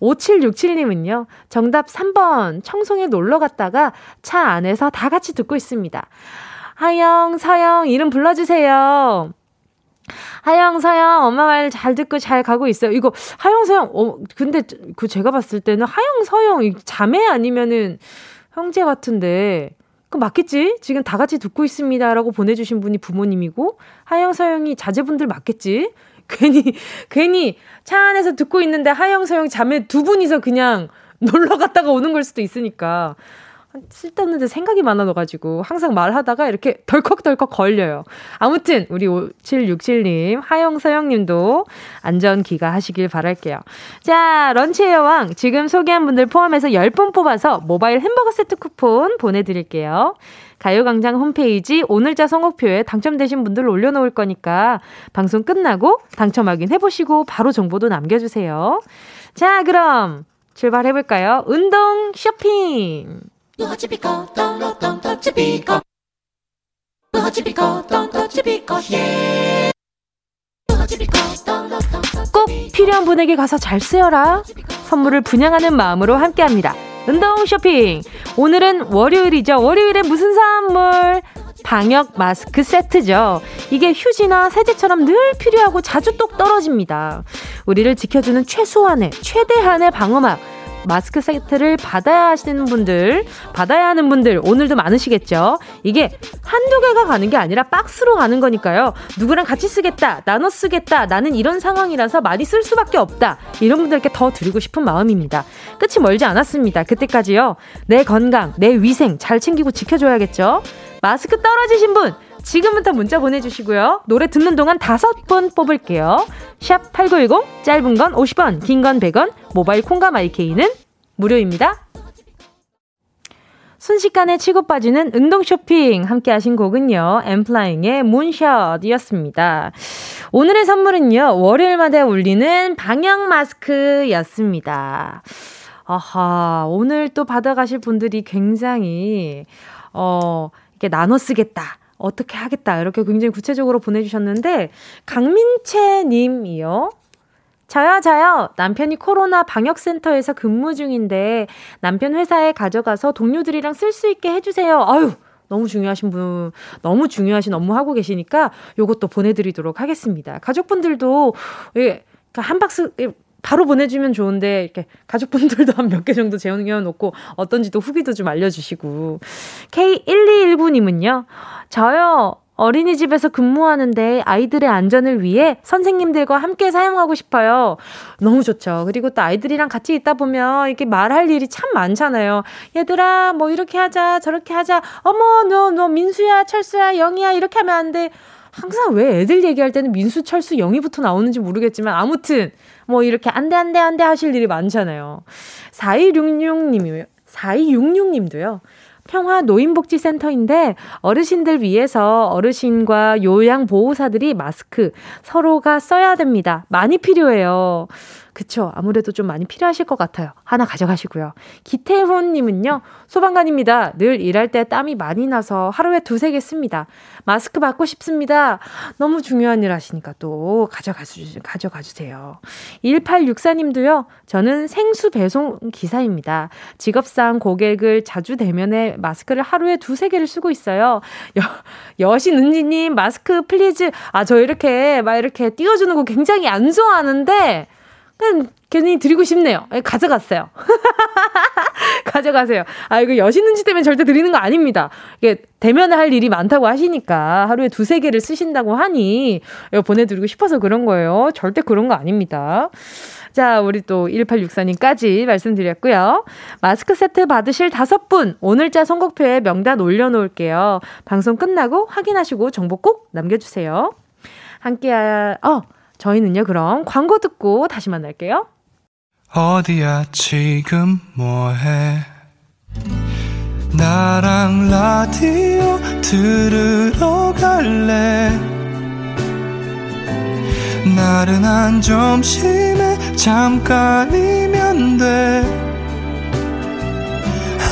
5767님은요, 정답 3번, 청송에 놀러 갔다가 차 안에서 다 같이 듣고 있습니다. 하영, 서영, 이름 불러주세요. 하영, 서영, 엄마 말 잘 듣고 잘 가고 있어요. 이거, 하영, 서영, 어, 근데 그 제가 봤을 때는 하영, 서영, 자매 아니면은 형제 같은데, 그 맞겠지? 지금 다 같이 듣고 있습니다. 라고 보내주신 분이 부모님이고, 하영, 서영이 자제분들 맞겠지? (laughs) 괜히, 괜히 차 안에서 듣고 있는데 하영, 서영 자매 두 분이서 그냥 (laughs) 놀러 갔다가 오는 걸 수도 있으니까. 쓸데없는 데 생각이 많아져가지고 항상 말하다가 이렇게 덜컥덜컥 걸려요. 아무튼 우리 5767님, 하영서영님도 안전 귀가하시길 바랄게요. 자, 런치의 여왕 지금 소개한 분들 포함해서 10분 뽑아서 모바일 햄버거 세트 쿠폰 보내드릴게요. 가요광장 홈페이지 오늘자 선곡표에 당첨되신 분들 올려놓을 거니까 방송 끝나고 당첨 확인해보시고 바로 정보도 남겨주세요. 자, 그럼 출발해볼까요? 운동 쇼핑! 꼭 필요한 분에게 가서 잘 쓰여라. 선물을 분양하는 마음으로 함께 합니다. 운동 쇼핑. 오늘은 월요일이죠. 월요일에 무슨 선물? 방역 마스크 세트죠. 이게 휴지나 세제처럼 늘 필요하고 자주 똑 떨어집니다. 우리를 지켜주는 최소한의, 최대한의 방어막. 마스크 세트를 받아야 하시는 분들, 받아야 하는 분들 오늘도 많으시겠죠? 이게 한두 개가 가는 게 아니라 박스로 가는 거니까요. 누구랑 같이 쓰겠다, 나눠 쓰겠다, 나는 이런 상황이라서 많이 쓸 수밖에 없다. 이런 분들께 더 드리고 싶은 마음입니다. 끝이 멀지 않았습니다. 그때까지요. 내 건강, 내 위생 잘 챙기고 지켜줘야겠죠? 마스크 떨어지신 분, 지금부터 문자 보내주시고요. 노래 듣는 동안 다섯 분 뽑을게요. 샵 8910, 짧은 건 50원, 긴 건 100원, 모바일 콩과 마이케이는 무료입니다. 순식간에 치고 빠지는 운동 쇼핑 함께 하신 곡은요. 엠플라잉의 문샷이었습니다. 오늘의 선물은요. 월요일마다 울리는 방역 마스크였습니다. 아하, 오늘 또 받아가실 분들이 굉장히, 어, 이렇게 나눠 쓰겠다. 어떻게 하겠다. 이렇게 굉장히 구체적으로 보내주셨는데, 강민채 님이요. 저요, 저요. 남편이 코로나 방역센터에서 근무 중인데, 남편 회사에 가져가서 동료들이랑 쓸 수 있게 해주세요. 아유, 너무 중요하신 분, 너무 중요하신 업무 하고 계시니까 요것도 보내드리도록 하겠습니다. 가족분들도, 예, 그한 박스, 예, 바로 보내주면 좋은데 이렇게 가족분들도 한 몇 개 정도 재워놓고 어떤지도 후기도 좀 알려주시고 K1219님은요 저요 어린이집에서 근무하는데 아이들의 안전을 위해 선생님들과 함께 사용하고 싶어요. 너무 좋죠. 그리고 또 아이들이랑 같이 있다 보면 이렇게 말할 일이 참 많잖아요. 얘들아, 뭐 이렇게 하자, 저렇게 하자. 어머, 너, 너 민수야, 철수야, 영이야, 이렇게 하면 안 돼. 항상 왜 애들 얘기할 때는 민수, 철수, 영이부터 나오는지 모르겠지만 아무튼 뭐 이렇게 안 돼, 안 돼, 안 돼 하실 일이 많잖아요. 4266님이요. 4266님도요. 평화 노인복지센터인데 어르신들 위해서 어르신과 요양보호사들이 마스크 서로가 써야 됩니다. 많이 필요해요. 그쵸. 아무래도 좀 많이 필요하실 것 같아요. 하나 가져가시고요. 기태훈님은요, 소방관입니다. 늘 일할 때 땀이 많이 나서 하루에 두세 개 씁니다. 마스크 받고 싶습니다. 너무 중요한 일 하시니까 또 가져가, 주, 가져가 주세요. 1864님도요, 저는 생수 배송 기사입니다. 직업상 고객을 자주 대면해 마스크를 하루에 두세 개를 쓰고 있어요. 여, 여신 은지님, 마스크 please. 아, 저 이렇게 막 이렇게 띄워주는 거 굉장히 안 좋아하는데, 그냥 괜히 드리고 싶네요. 예, 가져갔어요. (laughs) 가져가세요. 아, 이거 여신은지 때문에 절대 드리는 거 아닙니다. 이게 대면을 할 일이 많다고 하시니까 하루에 두세 개를 쓰신다고 하니 보내드리고 싶어서 그런 거예요. 절대 그런 거 아닙니다. 자, 우리 또 1864님까지 말씀드렸고요. 마스크 세트 받으실 다섯 분, 오늘자 선곡표에 명단 올려놓을게요. 방송 끝나고 확인하시고 정보 꼭 남겨주세요. 함께, 어, 저희는요, 그럼 광고 듣고 다시 만날게요. 어디야, 지금 뭐해? 나랑 라디오 들으러 갈래? 나른한 점심에 잠깐이면 돼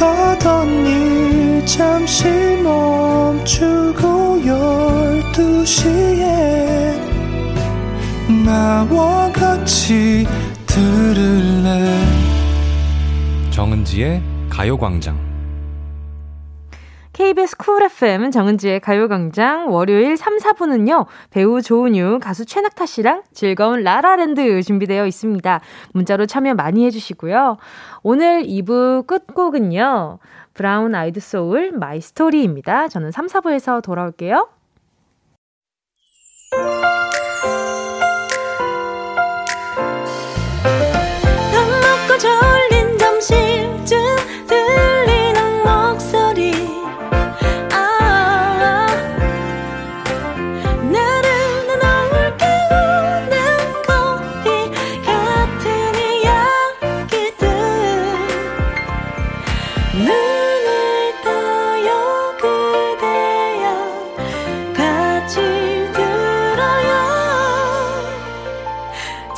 하던 일 잠시 멈추고 열두 시에 나와 같이 들을래 정은지의 가요광장 KBS 쿨 FM 정은지의 가요광장 월요일 3, 4부는요, 배우 조은유, 가수 최낙타 씨랑 즐거운 라라랜드 준비되어 있습니다. 문자로 참여 많이 해주시고요. 오늘 2부 끝곡은요, 브라운 아이드 소울 My Story입니다. 저는 3, 4부에서 돌아올게요.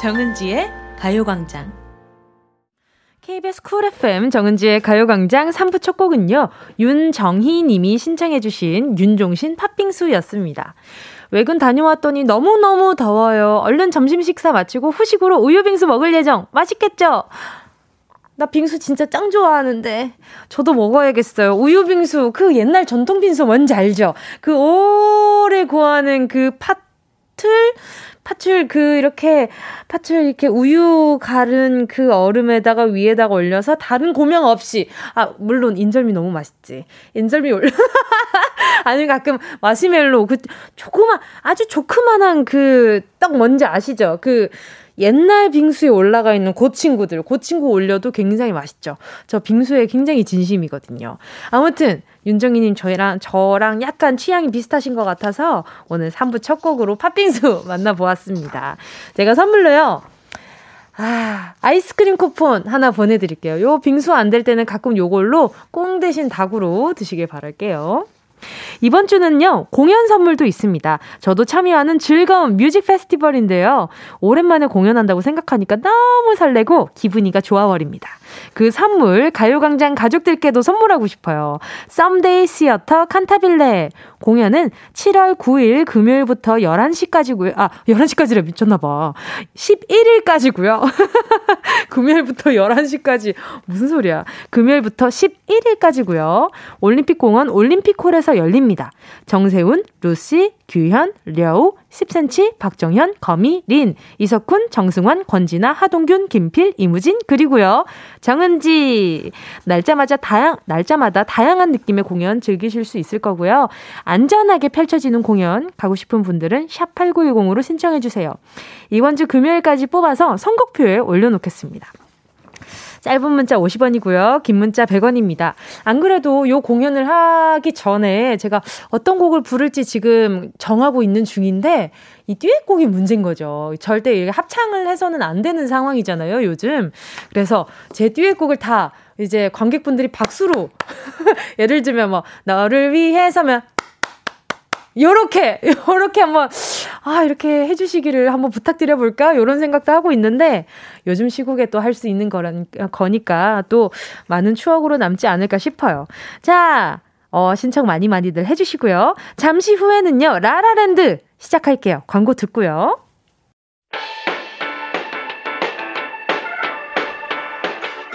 정은지의 가요광장. KBS 쿨 FM 정은지의 가요광장 3부 첫 곡은요, 윤정희 님이 신청해주신 윤종신 팥빙수였습니다. 외근 다녀왔더니 너무너무 더워요. 얼른 점심 식사 마치고 후식으로 우유빙수 먹을 예정. 맛있겠죠? 나 빙수 진짜 짱 좋아하는데 저도 먹어야겠어요. 우유 빙수 그 옛날 전통 빙수 뭔지 알죠? 그 오래 구하는 그 팥을 팥을 그 이렇게 팥을 이렇게 우유 가른 그 얼음에다가 위에다가 올려서 다른 고명 없이 아 물론 인절미 너무 맛있지. 인절미 올려 (laughs) 아니 가끔 마시멜로 그 조그만 아주 조그만한 그 떡 뭔지 아시죠? 그 옛날 빙수에 올라가 있는 고 친구들, 고 친구 올려도 굉장히 맛있죠. 저 빙수에 굉장히 진심이거든요. 아무튼, 윤정희님 저희랑, 저랑 약간 취향이 비슷하신 것 같아서 오늘 3부 첫 곡으로 팥빙수 (laughs) 만나보았습니다. 제가 선물로요. 아, 아이스크림 쿠폰 하나 보내드릴게요. 요 빙수 안 될 때는 가끔 요걸로 꽁 대신 닭으로 드시길 바랄게요. 이번 주는요, 공연 선물도 있습니다. 저도 참여하는 즐거운 뮤직 페스티벌인데요. 오랜만에 공연한다고 생각하니까 너무 설레고 기분이가 좋아버립니다. 그 선물 가요광장 가족들께도 선물하고 싶어요. 썸데이 시어터 칸타빌레 공연은 7월 9일 금요일부터 11시까지고요. 아, 11시까지래 미쳤나 봐. 11일까지고요. (laughs) 금요일부터 11시까지. 무슨 소리야. 금요일부터 11일까지고요. 올림픽 공원 올림픽홀에서 열립니다. 정세훈, 루시, 규현, 려우, 10cm, 박정현, 거미, 린, 이석훈, 정승환, 권진아, 하동균, 김필, 이무진, 그리고요. 정은지. 날짜마다 다양, 날짜마다 다양한 느낌의 공연 즐기실 수 있을 거고요. 안전하게 펼쳐지는 공연 가고 싶은 분들은 샵8910으로 신청해주세요. 이번 주 금요일까지 뽑아서 선곡표에 올려놓겠습니다. 짧은 문자 50원이고요. 긴 문자 100원입니다. 안 그래도 요 공연을 하기 전에 제가 어떤 곡을 부를지 지금 정하고 있는 중인데 이 듀엣곡이 문제인 거죠. 절대 합창을 해서는 안 되는 상황이잖아요, 요즘. 그래서 제 듀엣곡을 다 이제 관객분들이 박수로 (laughs) 예를 들면 뭐 너를 위해서면 요렇게, 요렇게 한번, 아, 이렇게 해주시기를 한번 부탁드려 볼까? 요런 생각도 하고 있는데, 요즘 시국에 또 할 수 있는 거란, 거니까 또 많은 추억으로 남지 않을까 싶어요. 자, 어, 신청 많이 많이들 해주시고요. 잠시 후에는요, 라라랜드 시작할게요. 광고 듣고요.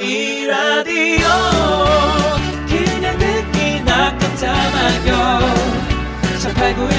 이 라디오 그냥 듣기나 깜짝마요 8910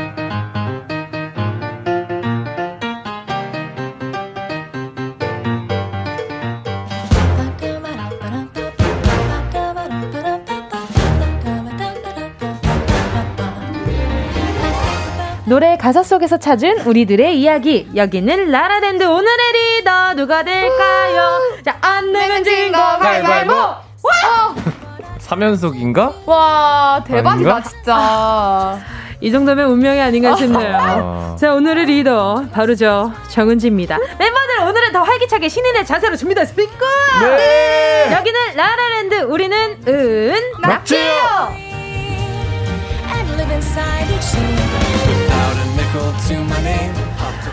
노래 가사 속에서 찾은 우리들의 이야기. 여기는 라라랜드 오늘의 리더 누가 될까요? 자, 안 내면 진거 가위바위보. 와! 3연속인가? 와, 대박이다, 아닌가? 진짜. 이 정도면 운명이 아닌가 싶네요. 아. 자, 오늘의 리더, 바로 저, 정은지입니다. 멤버들, 오늘은 더 활기차게 신인의 자세로 준비됐습니까? 네! 여기는 라라랜드, 우리는 은, 낙지요!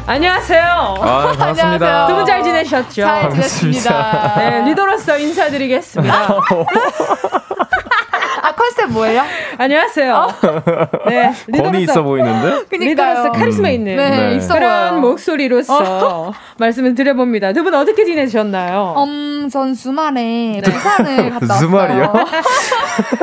안녕하세요. 아, (laughs) 반갑습니다. 두 분 잘 지내셨죠? 잘 지냈습니다. 네, 리더로서 인사드리겠습니다. (laughs) 아 컨셉 뭐예요? 안녕하세요. 어? 네, (laughs) 권위 있어 보이는데? 리더로서 카리스마 있는 네, 네. 있어 그런 목소리로서 어. (laughs) 말씀을 드려봅니다. 두 분 어떻게 지내셨나요? 음, 전 주말에 부산을 (laughs) 갔다 왔어요. 주말이요?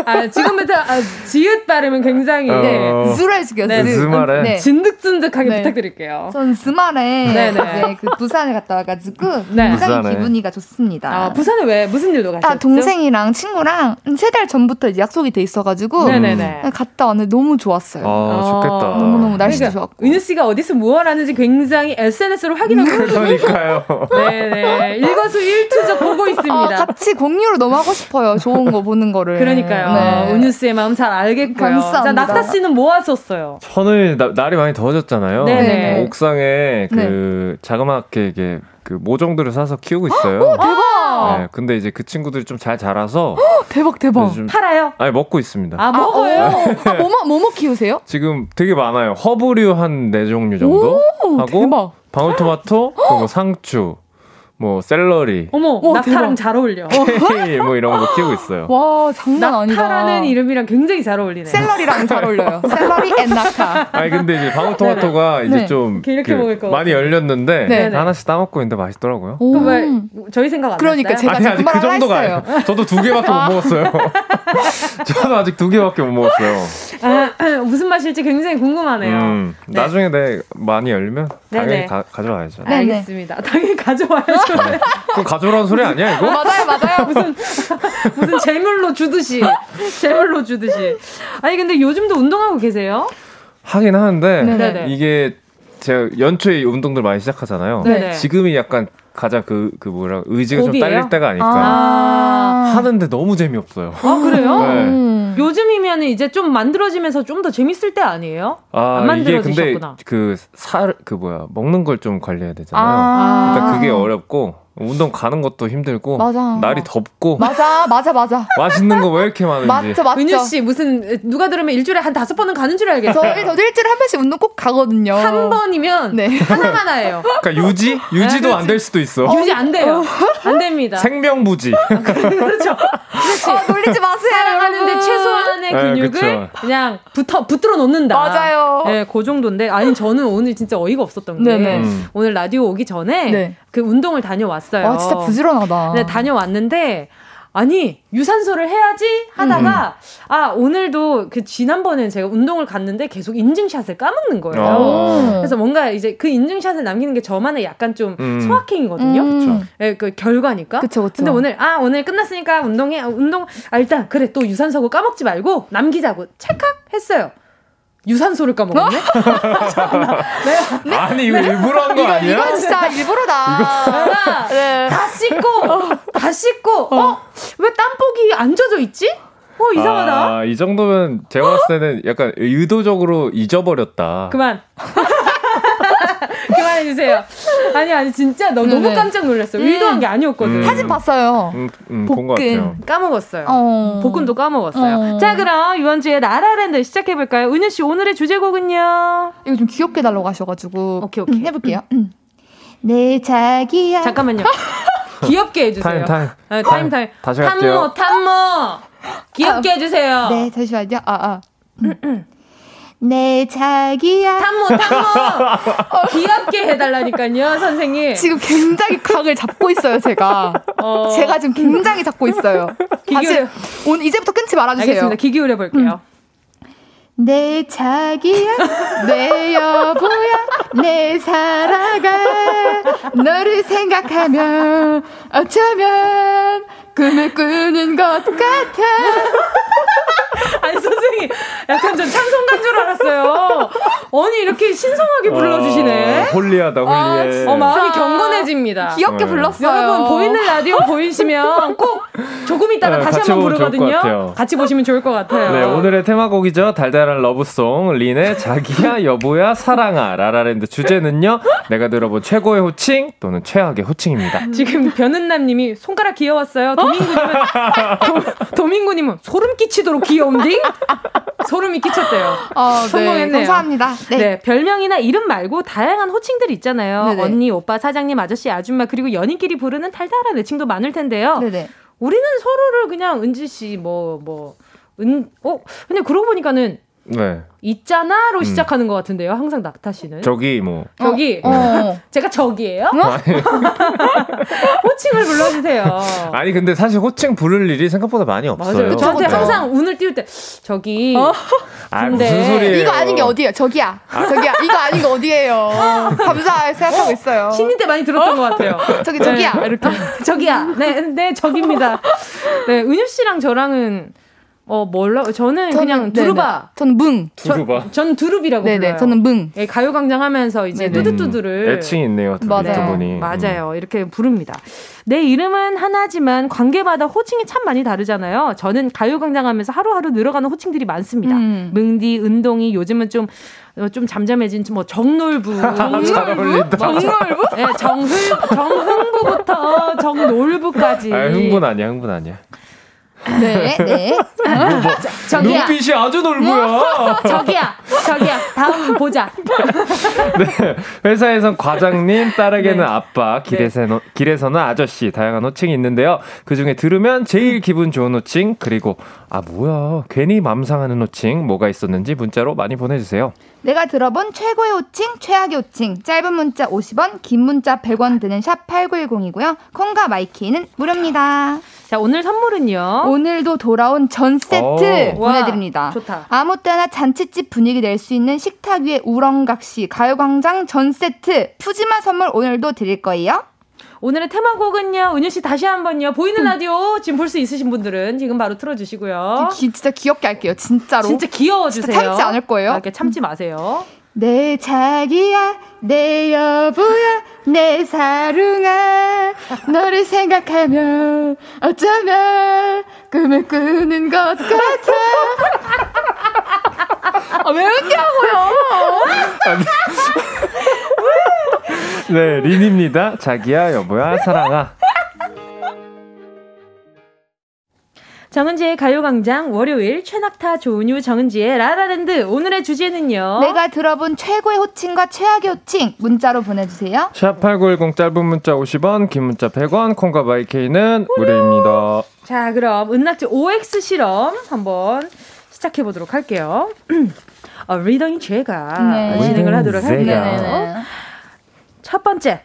아, 지금부터 아, 지읒 발음은 굉장히 어. 네, 주말이요. 네, 주말에 네. 진득진득하게 네. 부탁드릴게요. 전 주말에 네, 네. 그 부산을 갔다 와가지고 네. 굉장히 기분이가 좋습니다. 아, 부산에 왜 무슨 일로 가셨어요? 아, 동생이랑 친구랑 세 달 전부터 약속이 돼 있어가지고 네네 네. 갔다 왔는데 너무 좋았어요. 아, 좋겠다. 너무 너무 날씨도 그러니까 좋았고. 은유 씨가 어디서 무엇 하는지 굉장히 SNS로 확인하고 그러니까요. 네네 일거수일투족 보고 있습니다. 어, 같이 공유를 너무 하고 싶어요. 좋은 거 보는 거를. 그러니까요. 네. 은유 씨의 마음 잘 알겠고요. 감사합니다. 자 낙타 씨는 뭐 하셨어요? 저는 나, 날이 많이 더워졌잖아요. 네네. 옥상에 그 네. 자그맣게 이게 그 모종들을 사서 키우고 있어요. 오, 대박. 네, 근데 이제 그 친구들이 좀 잘 자라서 대박 대박. 좀 팔아요? 아니 먹고 있습니다. 아 먹어요? 아, 뭐뭐 뭐, 뭐 키우세요? 지금 되게 많아요. 허브류 한 네 종류 정도 오, 하고 대박. 방울토마토, 그리고 상추, 뭐 셀러리. 어머, 오, 낙타랑 대박. 잘 어울려. 케일 뭐 이런 거 키우고 있어요. 와, 장난 아니다. 낙타라는 이름이랑 굉장히 잘 어울리네. 셀러리랑 잘 어울려요. (laughs) 셀러리 and 낙타. 아니 근데 이제 방울토마토가 네. 이제 네. 좀 이렇게 그 많이 열렸는데 네. 하나씩 따먹고 있는데 맛있더라고요. 왜 저희 생각 안 그러니까 제가 아니 아직 그 정도가 아니에요. 저도 두 개밖에 못 먹었어요. (laughs) 저도 아직 두 개밖에 못 먹었어요. 아, (clears throat) 무슨 맛일지 굉장히 궁금하네요. 음, 네. 나중에 내 많이 열면 당연히 가, 져와야죠 알겠습니다. 당연히 가져와야죠. 가져오라는 소리 아니야 이거? 맞아요, 맞아요. 무슨 (laughs) 무슨 재물로 주듯이 재물로 주듯이. 아니 근데 요즘도 운동하고 계세요? 하긴 하는데 네네. 이게 제가 연초에 운동들 많이 시작하잖아요. 네네. 지금이 약간 가장 그, 그 뭐라, 의지가 고비예요? 좀 딸릴 때가 아닐까. 아~ 하는데 너무 재미없어요. 아, 그래요? 네. 음. 요즘이면 이제 좀 만들어지면서 좀 더 재밌을 때 아니에요? 아, 안 만들어지셨구나. 이게 근데 그 살, 그 뭐야, 먹는 걸 좀 관리해야 되잖아요. 아~ 일단 그게 어렵고, 운동 가는 것도 힘들고 맞아. 날이 덥고. 맞아 맞아 맞아. (laughs) 맛있는 거 왜 이렇게 많은지. 맞죠 맞죠. 은유 씨 무슨 누가 들으면 일주일에 한 다섯 번은 가는 줄 알겠어요. 저, 저 일주일에 한 번씩 운동 꼭 가거든요. 한 번이면 네. 하나 하나예요. 그러니까 유지? 유지도 안 될 수도 있어. 유지 안 돼요. 어. 안 됩니다. 생명부지. 그렇죠. 그렇지. 어, 놀리지 마세요 하는데 최소한의 네, 근육을 네, 그냥 붙어 붙들어 놓는다. 맞아요. 네 그 정도인데. 아니 저는 오늘 진짜 어이가 없었던 게 네네. 음. 오늘 라디오 오기 전에 네. 그 운동을 다녀왔어요. 와, 진짜 부지런하다. 네, 다녀왔는데, 아니, 유산소를 해야지 하다가, 음. 아, 오늘도 그 지난번에 제가 운동을 갔는데 계속 인증샷을 까먹는 거예요. 아. 그래서 뭔가 이제 그 인증샷을 남기는 게 저만의 약간 좀 음. 소확행이거든요. 음. 네, 그 결과니까. 그쵸, 그쵸. 근데 오늘, 아, 오늘 끝났으니까 운동해, 운동, 아, 일단, 그래, 또 유산소고 까먹지 말고 남기자고 찰칵 했어요. 유산소를 까먹었네? (laughs) 네. 아니, 이거 네. 일부러 한 거 아니야? 이거 진짜 일부러다. 네. 다 씻고, 다 씻고, 어? 왜 땀복이 안 젖어 있지? 어, 이상하다. 아, 이 정도면 제가 봤을 때는 약간 의도적으로 잊어버렸다. 그만. (laughs) 그만해주세요. 아니, 아니, 진짜 너, 너무 깜짝 놀랐어요. 음. 의도한 게 아니었거든. 음. 사진 봤어요. 음, 음, 볶음. 까먹었어요. 어. 볶음도 까먹었어요. 어. 자, 그럼 이번 주에 나라랜드 시작해 볼까요? 은유 씨, 오늘의 주제곡은요? 이거 좀 귀엽게 달라고 하셔가지고. 오케이, 오케이. 음, 해볼게요. 네, 자기야. 잠깐만요. (laughs) 귀엽게 해주세요. 타임, 타임. 아, 타임, 타임. 다시 갈게요. 탐모, 탐모. 귀엽게 아, 해주세요. 네, 잠시만요. 아, 아. 네, 자기야. 탐모, 탐모! 어, 귀엽게 해달라니까요, 선생님. 지금 굉장히 각을 잡고 있어요, 제가. 어... 제가 지금 굉장히 잡고 있어요. 기기울... 오늘 이제부터 끊지 말아주세요. 알겠습니다. 귀 기울여 볼게요. 음. 내 자기야, 내 여보야, 내 사랑아, 너를 생각하면 어쩌면 꿈을 꾸는 것 같아. 아니 약간 전 찬송가인 줄 알았어요. 아니 이렇게 신성하게 불러주시네. 어, holy하다 holy해. 아, 어, 마음이 경건해집니다. 귀엽게 네. 불렀어요. 여러분 보이는 라디오 보이시면 꼭 조금 있다가 네, 다시 한번 부르거든요. 같이 보시면 좋을 것 같아요. 네 오늘의 테마곡이죠. 달달한 love song 린의 자기야 (laughs) 여보야 사랑아 라라랜드 주제는요. 내가 들어본 최고의 호칭 또는 최악의 호칭입니다. 지금 변은남님이 손가락 귀여웠어요. 도민구님은 도, 도민구님은 소름 끼치도록 귀여운디? 소름이 끼쳤대요. 어, 네, 성공했네요. 네, 감사합니다. 네. 네. 별명이나 이름 말고 다양한 호칭들이 있잖아요. 네네. 언니, 오빠, 사장님, 아저씨, 아줌마 그리고 연인끼리 부르는 달달한 애칭도 많을 텐데요. 네네. 우리는 서로를 그냥 은지 씨, 뭐, 뭐, 은, 어? 근데 그러고 보니까는 네. 있잖아로 음. 시작하는 것 같은데요. 항상 낙타 씨는. 저기 뭐. 저기. 어. 어. (laughs) 제가 저기예요? 어? (laughs) 호칭을 불러주세요. 아니 근데 사실 호칭 부를 일이 생각보다 많이 없어요. 맞아요. 저한테 항상 운을 띄울 때 저기. 어? 아 무슨 소리예요? 이거 아닌 게 어디예요? 저기야. 아. 저기야. 이거 아닌 게 어디예요? 감사 생각하고 있어요. 신인 때 많이 들었던 것 같아요. (laughs) 저기 저기야. 네, 이렇게. 저기야. 네, 네 저기입니다. 네, 은유 씨랑 저랑은. 어, 뭘라? 저는, 저는 그냥 두루바. 저는 뭉. 두루바. 저, 는 두루비라고 네네, 불러요. 저는 뭉. 예, 가요광장 하면서 이제 네네. 뚜두뚜두를. 애칭이 있네요. 두, 맞아요. 두 분이. 맞아요. 음. 이렇게 부릅니다. 내 이름은 하나지만 관계마다 호칭이 참 많이 다르잖아요. 저는 가요광장 하면서 하루하루 늘어가는 호칭들이 많습니다. 음. 뭉디, 은동이, 요즘은 좀, 어, 좀 잠잠해진 뭐 정놀부. (laughs) 정놀부? 정놀부? 네, 정흥, 정흥부부터 정놀부까지. 아, 흥분 아니야, 흥분 아니야. 네, 네. 뭐, 뭐, 저기야. 눈빛이 아주 넓고요. (laughs) 저기야, 저기야. 다음 보자. (laughs) 네, 회사에선 과장님, 딸에게는 네. 아빠, 길에서는, 네. 길에서는 아저씨, 다양한 호칭이 있는데요. 그 중에 들으면 제일 기분 좋은 호칭, 그리고, 아, 뭐야. 괜히 맘상하는 호칭, 뭐가 있었는지 문자로 많이 보내주세요. 내가 들어본 최고의 호칭, 최악의 호칭. 짧은 문자 50원, 긴 문자 100원 드는 샵 8910이고요. 콩과 마이케이는 무료입니다. 자, 오늘 선물은요. 오늘도 돌아온 전 세트 오. 보내드립니다. 와, 좋다. 아무 때나 잔치집 분위기 낼 수 있는 식탁 위에 우렁각시 가요광장 전 세트 푸짐한 선물 오늘도 드릴 거예요. 오늘의 테마곡은요, 은유 씨 다시 한번요. 보이는 음. 라디오 지금 볼 수 있으신 분들은 지금 바로 틀어주시고요. 기, 진짜 귀엽게 할게요, 진짜로. 진짜 귀여워주세요. 진짜 참지 않을 거예요. 아, 참지 마세요. 내 자기야, 내 여보야, 내 사랑아, 너를 생각하면 어쩌면 꿈을 꾸는 것 같아. (laughs) 아, 왜 웃냐고요? (laughs) 네, 린입니다. 자기야, 여보야, 사랑아. 정은지의 가요광장 월요일 최낙타 조은유 정은지의 라라랜드 오늘의 주제는요. 내가 들어본 최고의 호칭과 최악의 호칭 문자로 보내주세요. 샵8910 짧은 문자 50원 긴 문자 100원 콩과 바이케이는 무료입니다. 자 그럼 은낙지 OX 실험 한번 시작해 보도록 할게요. (clears throat) 어, 리더인 제가 네. 진행을 하도록 할게요. 네. 첫 번째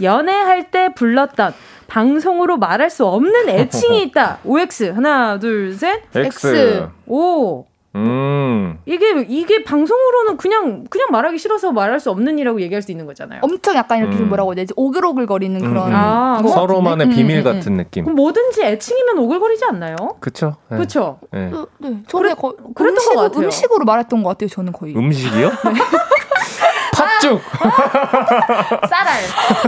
연애할 때 불렀던 방송으로 말할 수 없는 애칭이 있다. (laughs) OX 하나 둘 셋. X. X. 오. 음. 이게 이게 방송으로는 그냥 그냥 말하기 싫어서 말할 수 없는 이라고 얘기할 수 있는 거잖아요. 엄청 약간 이렇게 음. 뭐라고 해야 되지? 오글오글거리는 음, 그런 음. 아, 뭐 서로만의 음, 비밀 음, 같은 느낌. 그럼 뭐든지 애칭이면 오글거리지 않나요? 그렇죠. 네. 그렇죠. 네. 네. 네. 저는 그래, 그랬던 음식, 것 같아요. 음식으로 말했던 것 같아요. 저는 거의. 음식이요? (laughs) 네. 팥죽. (laughs) 쌀알.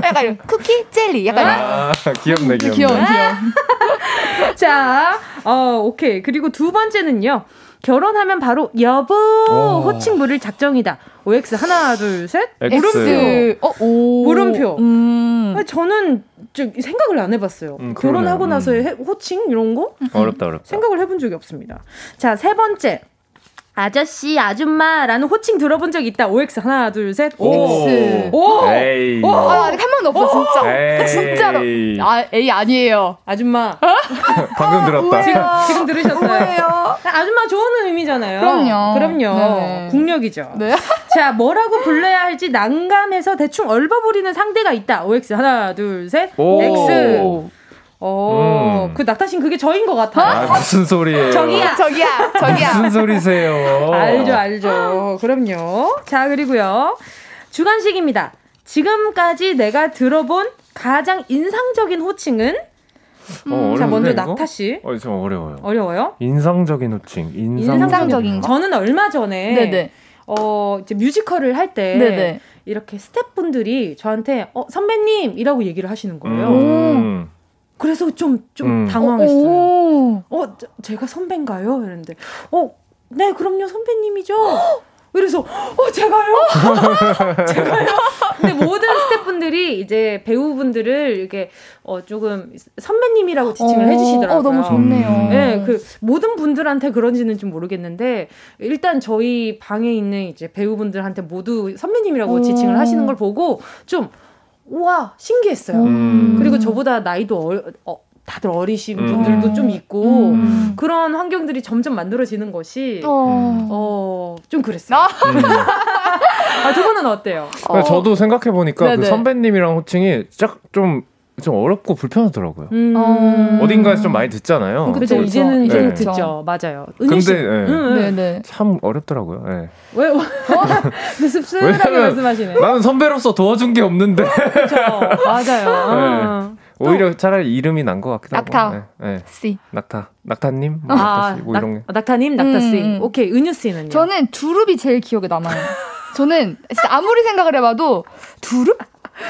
약간 쿠키 젤리. 약간. 아, 귀엽네, 귀엽네. 귀여워, 귀여워. (laughs) 자, 어, 오케이. 그리고 두 번째는요. 결혼하면 바로 여보 오. 호칭 물을 작정이다. OX 하나 둘 셋. 물음표. 어, 오. 물음표. 음. 저는 생각을 안 해봤어요. 음, 결혼하고 나서의 음. 호칭 이런 거 어렵다 어렵다. 생각을 해본 적이 없습니다. 자 세 번째 아저씨, 아줌마라는 호칭 들어본 적 있다. OX 하나, 둘, 셋. X. 오. 에이. 오. 아, 아직 한 번도 없어, 진짜. 에이. 진짜로. 아, A 아니에요. 아줌마. 어? (laughs) 방금 들었다. 지금, 지금 들으셨어요. 아줌마 좋은 의미잖아요. 그럼요. 그럼요. 네. 국력이죠. 네. (laughs) 자, 뭐라고 불러야 할지 난감해서 대충 얼버무리는 상대가 있다. OX 하나, 둘, 셋. 오. X. 어, 음. 그 낙타신 그게 저인 것 같아요. 아, 무슨 소리예요? 저기야, 저기야, 저기야. 무슨 소리세요? 알죠, 알죠. 그럼요. 자, 그리고요. 주간식입니다. 지금까지 내가 들어본 가장 인상적인 호칭은? 어, 자, 먼저 낙타 씨. 어, 좀 어려워요. 어려워요? 인상적인 호칭. 인상적인. 인상적인 저는 얼마 전에 네네. 어, 이제 뮤지컬을 할때 이렇게 스태프분들이 저한테 어, 선배님이라고 얘기를 하시는 거예요. 음. 그래서 좀, 좀 음. 당황했어요. 오. 어, 제가 선배인가요? 이랬는데, 어, 네, 그럼요, 선배님이죠. 그래서 어 제가요? (laughs) 제가요? 근데 모든 스태프분들이 이제 배우분들을 이렇게 어 조금 선배님이라고 지칭을 어, 해주시더라고요. 어, 너무 좋네요. 음. 네, 그 모든 분들한테 그런지는 좀 모르겠는데 일단 저희 방에 있는 이제 배우분들한테 모두 선배님이라고 오. 지칭을 하시는 걸 보고 좀 우와 신기했어요. 음. 그리고 저보다 나이도 어, 어, 다들 어리신 음. 분들도 좀 있고 음. 그런 환경들이 점점 만들어지는 것이 어, 어좀 그랬어요. 아. 음. 아, 두 분은 어때요? 어. 저도 생각해 보니까 그 선배님이랑 호칭이 쫙좀 좀 어렵고 불편하더라고요. 음. 어. 어딘가에서 좀 많이 듣잖아요. 그렇죠. 이제는 이제 네. 듣죠. 맞아요. 근데 네. 네. 참 어렵더라고요. 네. 왜? 어? 씁쓸하게 말씀하시네. 나는 선배로서 도와준 게 없는데. 그렇죠. 맞아요. (laughs) 어. 오히려 차라리 이름이 난 것 같기도 낙타. 하고. 네, 네. 씨. 낙타. 낙타님? 뭐 아, 낙타 뭐 이런 게. 낙타님, 낙타 씨. 음. 오케이. 은유 씨는요? 저는 두릅이 제일 기억에 남아요. 저는 진짜 아무리 생각을 해봐도 두릅?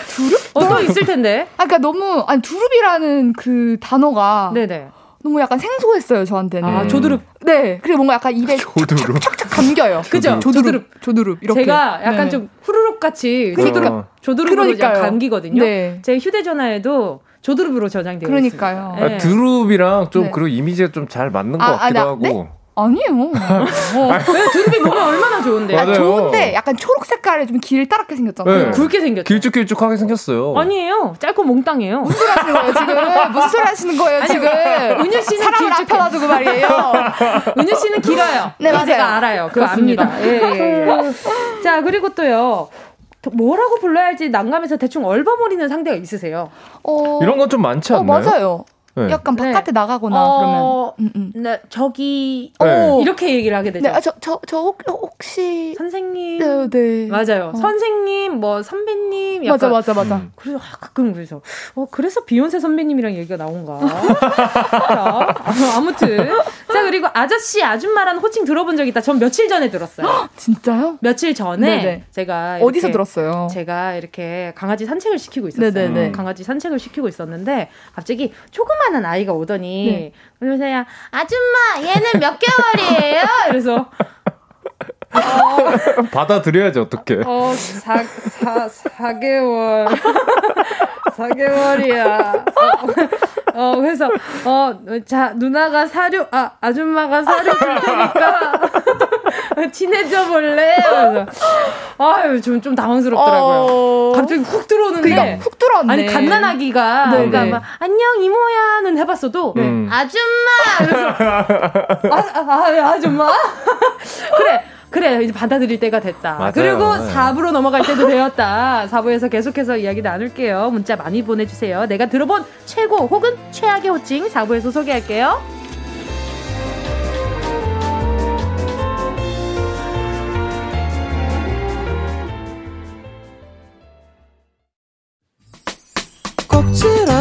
두릅? 어, 또 있을 텐데. 아, 그러니까 너무 아니 두릅이라는 그 단어가 네네. 너무 약간 생소했어요 저한테는. 아 조두릅. 네. 그리고 뭔가 약간 입에 (laughs) 조두릅. 촥촥 감겨요. 그죠? 조두릅. 조두릅. 이렇게. 제가 약간 네. 좀 후루룩 같이 조두릅 조두릅으로 감기거든요. 네. 제 휴대전화에도 조드룹으로 저장되어 그러니까요. 있습니다. 아, 드룹이랑 좀 네. 그리고 이미지가 좀 잘 맞는 것 아, 아 같기도 아, 나, 하고. 네? 아니에요. 어. 드룹이 보면 얼마나 좋은데. 아, 좋은데 약간 초록 색깔에 좀 길다랗게 생겼잖아요. 네. 굵게 생겼죠. 길쭉길쭉하게 생겼어요. 아니에요. 짧고 몽땅이에요. 무슨 소리 하시는 거예요, 지금? 무슨 소리 하시는 거예요, 아니, 지금? 은유 씨는 사람을 앞에놔두고 말이에요. (laughs) 은유 씨는 길어요. 네, 맞아요. 제가 알아요. 그거 압니다. 예, 예, 예. (laughs) 자, 그리고 또요. 뭐라고 불러야 할지 난감해서 대충 얼버무리는 상대가 있으세요? 어... 이런 건 좀 많지 않나요? 어, 맞아요. 네. 약간 바깥에 네. 나가거나 어, 그러면 음, 음. 네, 저기 네. 이렇게 얘기를 하게 되죠. 네, 아, 저, 저, 저 혹시 선생님 네, 네. 맞아요. 어. 선생님 뭐 선배님 약간, 맞아 맞아 맞아. 음. 그래서 아, 가끔 그래서 어 그래서 비욘세 선배님이랑 얘기가 나온가. 자, 아무튼 자 그리고 아저씨 아줌마라는 호칭 들어본 적 있다. 전 며칠 전에 들었어요. 진짜요? 며칠 전에 네네. 제가 어디서 들었어요? 제가 이렇게 강아지 산책을 시키고 있었어요. 네네네. 강아지 산책을 시키고 있었는데 갑자기 조그만 조그마한 아이가 오더니 그러면서 네. 아줌마 얘는 몇 개월이에요? 이래서 어, (laughs) 받아들여야지 어떻게? 어, 4, 4, 4개월. 4개월이야. 어, 어, 그래서, 어, 자, 누나가 사료, 아, 아줌마가 사료 줄 테니까, (laughs) 친해져 볼래? 그래서, 아유, 좀, 좀 당황스럽더라고요. 어... 갑자기 훅 들어오는데. 그러니까 훅 들어왔네. 아니, 갓난아기가, 네, 그러니까 네. 막, 안녕, 이모야는 해봤어도, 네. 아줌마! 그래서, (laughs) 아, 아, 아, 아 줌마? (laughs) 그래. 그래 이제 받아들일 때가 됐다. 맞아요. 그리고 4부로 넘어갈 때도 되었다. 4부에서 계속해서 이야기 나눌게요. 문자 많이 보내주세요. 내가 들어본 최고 혹은 최악의 호칭 4부에서 소개할게요.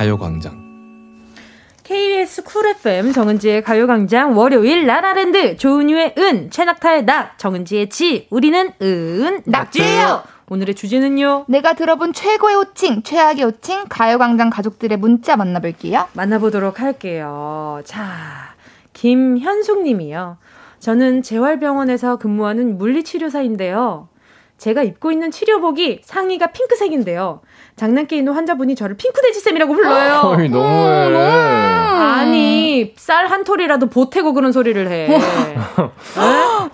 가요광장 KBS Cool FM 정은지의 가요광장 월요일 라라랜드 조은유의 은 최낙타의 낙 정은지의 지 우리는 은 낙지예요. 오늘의 주제는요. 내가 들어본 최고의 호칭, 최악의 호칭, 가요광장 가족들의 문자 만나볼게요. 만나보도록 할게요. 자, 김현숙님이요. 저는 재활병원에서 근무하는 물리치료사인데요. 제가 입고 있는 치료복이 상의가 핑크색인데요. 장난기 있는 환자분이 저를 핑크돼지쌤이라고 불러요. (laughs) 어이, 너무해. 음, 아니, 쌀 한 톨이라도 보태고 그런 소리를 해. (laughs)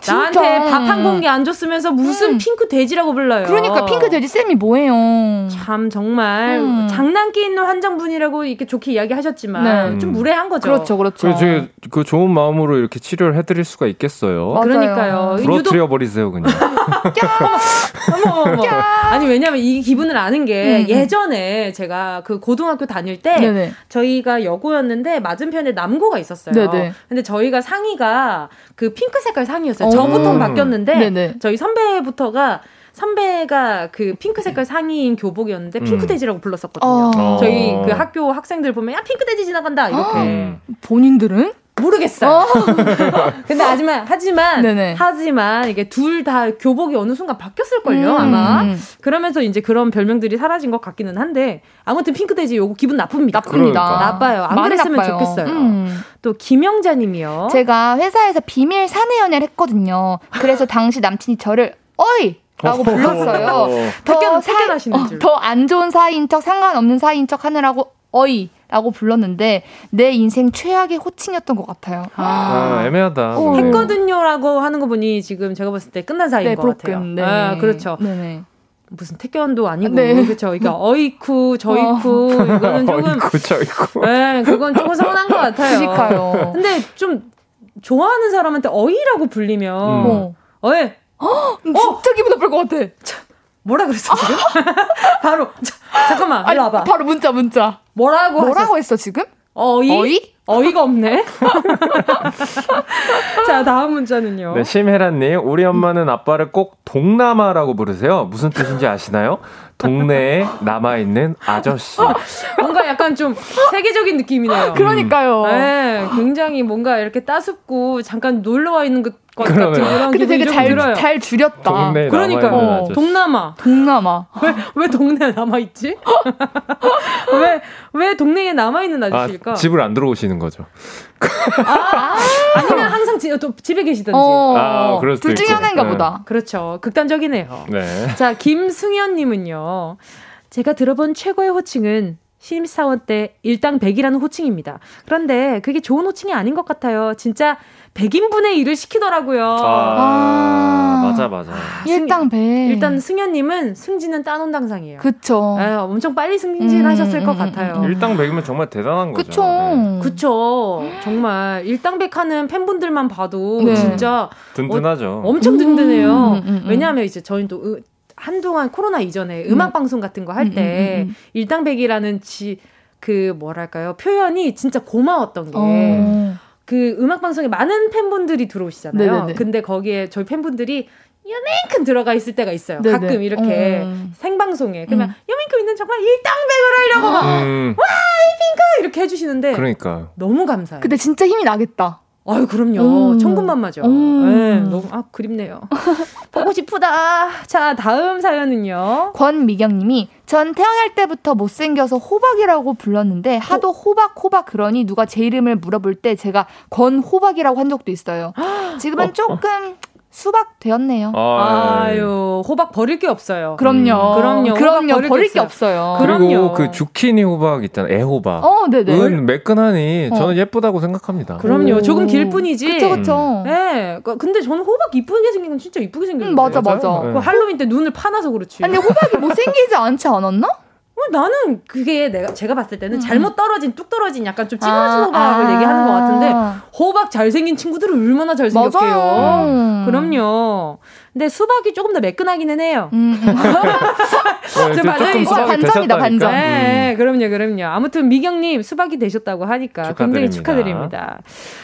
나한테 밥 한 공기 안 줬으면서 무슨 음. 핑크 돼지라고 불러요. 그러니까 핑크 돼지 쌤이 뭐예요? 참 정말 음. 장난기 있는 환장분이라고 이렇게 좋게 이야기하셨지만 네. 좀 무례한 거죠. 그렇죠, 그렇죠. 그, 그 좋은 마음으로 이렇게 치료를 해드릴 수가 있겠어요. 맞아요. 그러니까요. 부러뜨려 버리세요 그냥. (laughs) 어머, 어머, 어머. 아니 왜냐면 이 기분을 아는 게 음. 예전에 제가 그 고등학교 다닐 때 네네. 저희가 여고였는데 맞은편에 남고가 있었어요. 네네. 근데 저희가 상의가 그 핑크 색깔 상의였어요. 저부터 음. 바뀌었는데 네네. 저희 선배부터가 선배가 그 핑크 색깔 상의인 교복이었는데 핑크 음. 돼지라고 불렀었거든요. 어. 저희 그 학교 학생들 보면 야 핑크 돼지 지나간다 이렇게. 음. 본인들은 모르겠어요. 어. (laughs) 근데 하지만 하지만 네네. 하지만 이게 둘 다 교복이 어느 순간 바뀌었을 걸요 음. 아마. 그러면서 이제 그런 별명들이 사라진 것 같기는 한데 아무튼 핑크돼지 요거 기분 나쁩니다. 나쁩니다. 그러니까. 나빠요. 안 그랬으면 나빠요. 좋겠어요. 음. 또 김영자님이요. 제가 회사에서 비밀 사내 연애를 했거든요. 그래서 (laughs) 당시 남친이 저를 어이 라고 불렀어요. (laughs) 더, 사, 어, 더안 좋은 사이인 척 상관없는 사이인 척 하느라고 어이 라고 불렀는데 내 인생 최악의 호칭이었던 것 같아요. 아, 아 애매하다. 어. 했거든요라고 하는 거 보니 지금 제가 봤을 때 끝난 사이인 네, 것 브로큰, 같아요. 네. 아, 그렇죠. 네네. 무슨 태권도 아니고 네. 그렇죠. 그러니까 어이쿠 저이쿠 어. 이거는 조금 (laughs) 어이쿠 저이쿠. 네, 그건 조금 서운한 것 같아요. 그러니까요. 근데 좀 좋아하는 사람한테 어이라고 불리면 음. 어이 어, 진짜 기분 나쁠 것 같아. 뭐라 그랬어 지금? (laughs) 바로 자, 잠깐만 일로 와봐. 바로 문자 문자. 뭐라고 뭐라고? 했어 지금? 어이? 어이? 어이가 없네. (laughs) 자, 다음 문자는요. 네, 심혜란님. 우리 엄마는 아빠를 꼭 동남아라고 부르세요. 무슨 뜻인지 아시나요? 동네에 남아있는 아저씨. 뭔가 약간 좀 세계적인 느낌이네요. 그러니까요. 네, 굉장히 뭔가 이렇게 따숩고 잠깐 놀러와 있는 것 같은 그런 근데 되게 잘, 들어요. 잘 줄였다. 그러니까 어, 동남아. 동남아. 왜, 왜 동네에 남아있지? (laughs) 왜, 왜 동네에 남아있는 아저씨일까? 아, 집을 안 들어오시는 거죠. 아, 아니면 항상 지, 또 집에 계시던지. 어, 아, 둘 중에 하나인가 네. 보다. 그렇죠. 극단적이네요. 네. 자, 김승현님은요. 제가 들어본 최고의 호칭은 신입사원 때 일당 100이라는 호칭입니다. 그런데 그게 좋은 호칭이 아닌 것 같아요. 진짜 100인분의 일을 시키더라고요. 아, 아~ 맞아, 맞아. 일당 100. 일단 승현님은 승진은 따놓은 당상이에요. 그쵸. 에, 예, 엄청 빨리 승진하셨을 음, 것 음, 음, 같아요. 음, 일당 100이면 정말 대단한 거죠. 그쵸. 네. 그쵸. 정말 일당 100 하는 팬분들만 봐도 네. 진짜. 든든하죠. 어, 엄청 든든해요. 왜냐하면 이제 저희는 또 한동안 코로나 이전에 음악 방송 같은 거 할 때 일당 100이라는 지, 그 뭐랄까요. 표현이 진짜 고마웠던 게. 어. 그 음악 방송에 많은 팬분들이 들어오시잖아요. 네네네. 근데 거기에 저희 팬분들이 요만큼 들어가 있을 때가 있어요. 네네. 가끔 이렇게 음. 생방송에 그러면 음. 요만큼 있는 정말 일당백을 하려고 막 음. 와, 핑크 이렇게 해주시는데 그러니까 너무 감사해요. 근데 진짜 힘이 나겠다. 아유 그럼요 음. 천군만마죠. 음. 네, 너무 아 그립네요. (laughs) 보고 싶다. 자 다음 사연은요. 권미경님이 전 태어날 때부터 못생겨서 호박이라고 불렀는데 하도 호박 호박 그러니 누가 제 이름을 물어볼 때 제가 권 호박이라고 한 적도 있어요. (gasps) 지금은 조금 수박 되었네요. 아, 예. 유 호박 버릴 게 없어요. 그럼요. 음. 그럼요. 그럼요. 버릴, 버릴 게, 없어요. 그리고 그럼요. 그 주키니 호박 있잖아요. 애호박. 어, 네네. 은 매끈하니 어. 저는 예쁘다고 생각합니다. 그럼요. 오. 조금 길 뿐이지. 그쵸, 그쵸. 네. 그, 근데 저는 호박 이쁘게 생긴 건 진짜 이쁘게 생겼는데. 음, 맞아, 맞아. 네. 그 할로윈 때 눈을 파놔서 그렇지. 아니, 호박이 못생기지 않지 않았나? 어, 나는 그게 내가 제가 봤을 때는 음. 잘못 떨어진 뚝 떨어진 약간 좀 찌그러진 아, 호박을 아. 얘기하는 것 같은데 호박 잘생긴 친구들은 얼마나 잘생겼게요. 음. 그럼요. 근데 수박이 조금 더 매끈하기는 해요. 음. (laughs) 네, 맞아요. 반전이다 반전. 네, 음. 그럼요, 그럼요. 아무튼 미경님 수박이 되셨다고 하니까 축하드립니다. 굉장히 축하드립니다.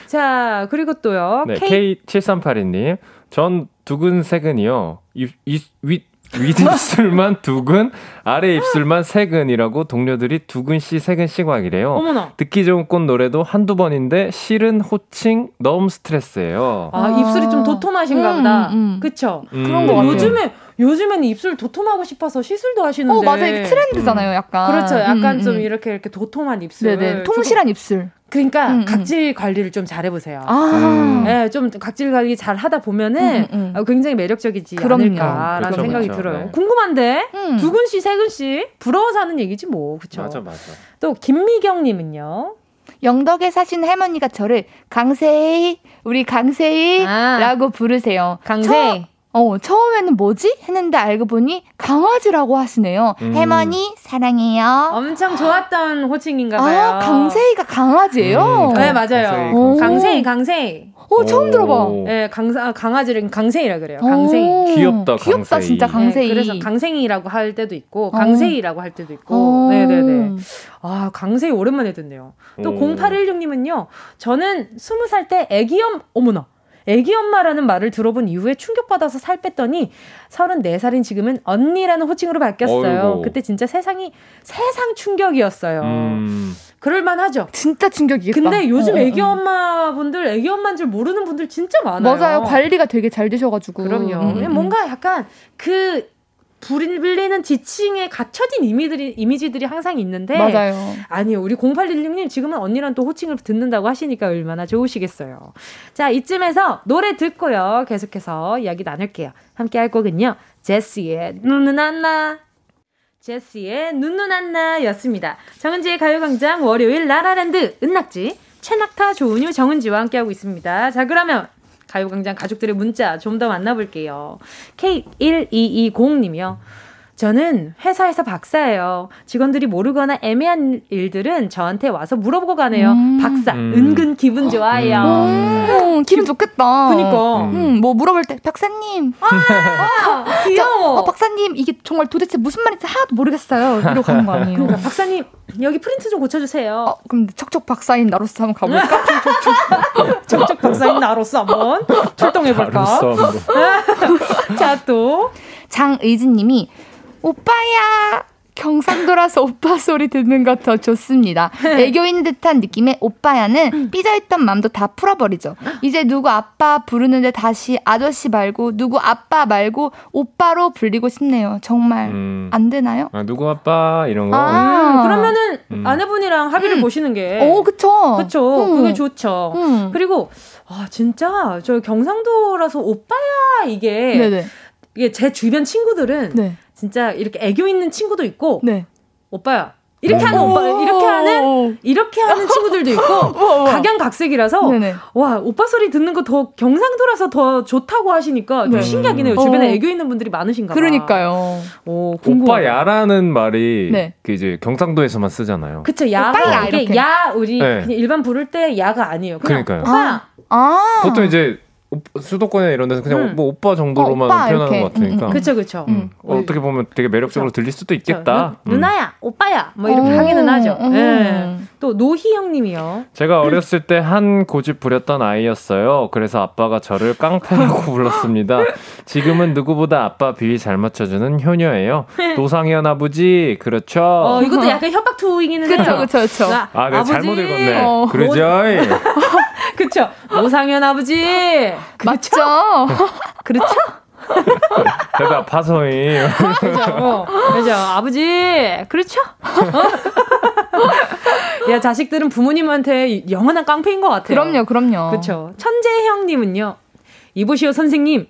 자 그리고 또요. 네, K 7382님 전 두근세근이요. 이, 이, 윗 윗입술만 두근, 아래 입술만 세근이라고 동료들이 두근씨, 세근씩 막이래요. 어머나. 듣기 좋은 꽃 노래도 한두 번인데 실은 호칭 너무 스트레스예요. 아, 아. 입술이 좀 도톰하신가 음, 보다. 음, 음. 그쵸? 음. 그런 거 같아요. 요즘에 요즘에는 입술 도톰하고 싶어서 시술도 하시는데. 어, 맞아요. 트렌드잖아요, 약간. 그렇죠. 약간 음, 좀 음. 이렇게 이렇게 도톰한 입술. 네네. 통실한 입술. 그러니까 음, 음. 각질 관리를 좀 잘해보세요. 아. 네, 좀 각질 관리 잘 하다 보면은 음, 음. 굉장히 매력적이지 그럼요. 않을까라는 그렇죠, 생각이 그렇죠. 들어요. 네. 궁금한데 음. 두근 씨, 세근 씨 부러워서 하는 얘기지 뭐, 그렇죠? 맞아, 맞아. 또 김미경님은요. 영덕에 사신 할머니가 저를 강세희, 우리 강세희라고 아. 부르세요. 강세. 어, 처음에는 뭐지? 했는데 알고 보니 강아지라고 하시네요. 음. 할머니, 사랑해요. 엄청 좋았던 호칭인가 봐요. 아, 강세이가 강아지예요? 음. 네, 맞아요. 강세이, 강세이. 어, 처음 들어봐. 네, 강, 아, 강아지를 강세이라 그래요. 강세이. 귀엽다, 강세이. 귀엽다, 진짜 강세이. 네, 그래서 강생이라고 할 때도 있고, 어. 강세이라고 할 때도 있고. 네네네. 아, 강세이 오랜만에 듣네요. 또 0816님은요, 저는 20살 때 애기염, 어머나. 애기 엄마라는 말을 들어본 이후에 충격받아서 살 뺐더니 34살인 지금은 언니라는 호칭으로 바뀌었어요. 어이구. 그때 진짜 세상이 세상 충격이었어요. 음. 그럴만 하죠. 진짜 충격이겠다. 근데 요즘 어, 어, 애기 엄마분들 애기 엄마인 줄 모르는 분들 진짜 많아요. 맞아요. 관리가 되게 잘 되셔가지고. 그럼요. 음, 음. 뭔가 약간 그 불리는 지층에 갖춰진 이미들이, 이미지들이 항상 있는데 맞아요. 아니요. 우리 0816님 지금은 언니랑 또 호칭을 듣는다고 하시니까 얼마나 좋으시겠어요. 자, 이쯤에서 노래 듣고요. 계속해서 이야기 나눌게요. 함께 할 곡은요. 제시의 눈은 안나 제시의 눈눈 안나 였습니다. 정은지의 가요광장 월요일 라라랜드 은낙지 최낙타 조은유 정은지와 함께하고 있습니다. 자 그러면 가요광장 가족들의 문자 좀 더 만나볼게요. K1220님이요. 저는 회사에서 박사예요. 직원들이 모르거나 애매한 일들은 저한테 와서 물어보고 가네요. 음. 박사, 음. 은근 기분 좋아요. 음. 음. 기분 좋겠다. 그니까. 음. 뭐 물어볼 때, 박사님. 아, 아 귀여워. 저, 어, 박사님, 이게 정말 도대체 무슨 말인지 하나도 모르겠어요. 이러고 가는 거 아니에요. 그러니까, 박사님, 여기 프린트 좀 고쳐주세요. 어, 그럼 척척 박사인 나로서 한번 가볼까? (laughs) 척척 박사인 나로서 한번 출동해볼까? (laughs) 자, 또. 장의진님이 오빠야! 경상도라서 (laughs) 오빠 소리 듣는 것 더 좋습니다. 애교 있는 듯한 느낌의 오빠야는 삐져있던 맘도 다 풀어버리죠. 이제 누구 아빠 부르는데 다시 아저씨 말고 누구 아빠 말고 오빠로 불리고 싶네요. 정말 음. 안 되나요? 아, 누구 아빠 이런 거. 아, 음, 그러면은 음. 아내분이랑 합의를 음. 보시는 게. 어, 그쵸. 그쵸. 음. 그게 좋죠. 음. 그리고 아 진짜 저 경상도라서 오빠야 이게. 네네. 이게 제 주변 친구들은 네. 진짜 이렇게 애교 있는 친구도 있고 네. 오빠야 이렇게 하는 오빠 이렇게 하는 이렇게 하는 친구들도 (laughs) 있고 각양각색이라서 네네. 와 오빠 소리 듣는 거 더 경상도라서 더 좋다고 하시니까 좀 네. 신기하긴 해요. 주변에 어. 애교 있는 분들이 많으신가 봐. 그러니까요. 오, 오빠야라는 말이 네. 그 이제 경상도에서만 쓰잖아요. 그쵸 야가 이게 야 우리 네. 일반 부를 때 야가 아니에요. 그러니까요. 오빠. 아. 아. 보통 이제 수도권이나 이런 데서 그냥 음. 뭐 오빠 정도로만 어, 오빠, 표현하는 것 같으니까. 그렇죠, 그렇죠. 음. 어, 어떻게 보면 되게 매력적으로 그쵸. 들릴 수도 있겠다. 누, 음. 나야 오빠야, 뭐 이렇게 오. 하기는 하죠. 네. 또 노희영님이요. 제가 어렸을 때 한 고집 부렸던 아이였어요. 그래서 아빠가 저를 깡패라고 (laughs) 불렀습니다. 지금은 누구보다 아빠 비위 잘 맞춰주는 효녀예요. 노상현 아버지, 그렇죠. 어, 이것도 약간 협박 투잉이는 그렇죠, 그렇죠, 그렇죠. 아, 내가 아버지. 잘못 읽었네. 어. 그러죠. (laughs) 그쵸. 노상현 아버지. 그렇죠? 맞죠? (laughs) 그렇죠? (laughs) 대답 파서이. 그죠. 어, 그죠. 아버지. 그렇죠? 어? (laughs) 야, 자식들은 부모님한테 영원한 깡패인 것 같아요. 그럼요, 그럼요. 그렇죠. 천재형님은요. 이보시오 선생님.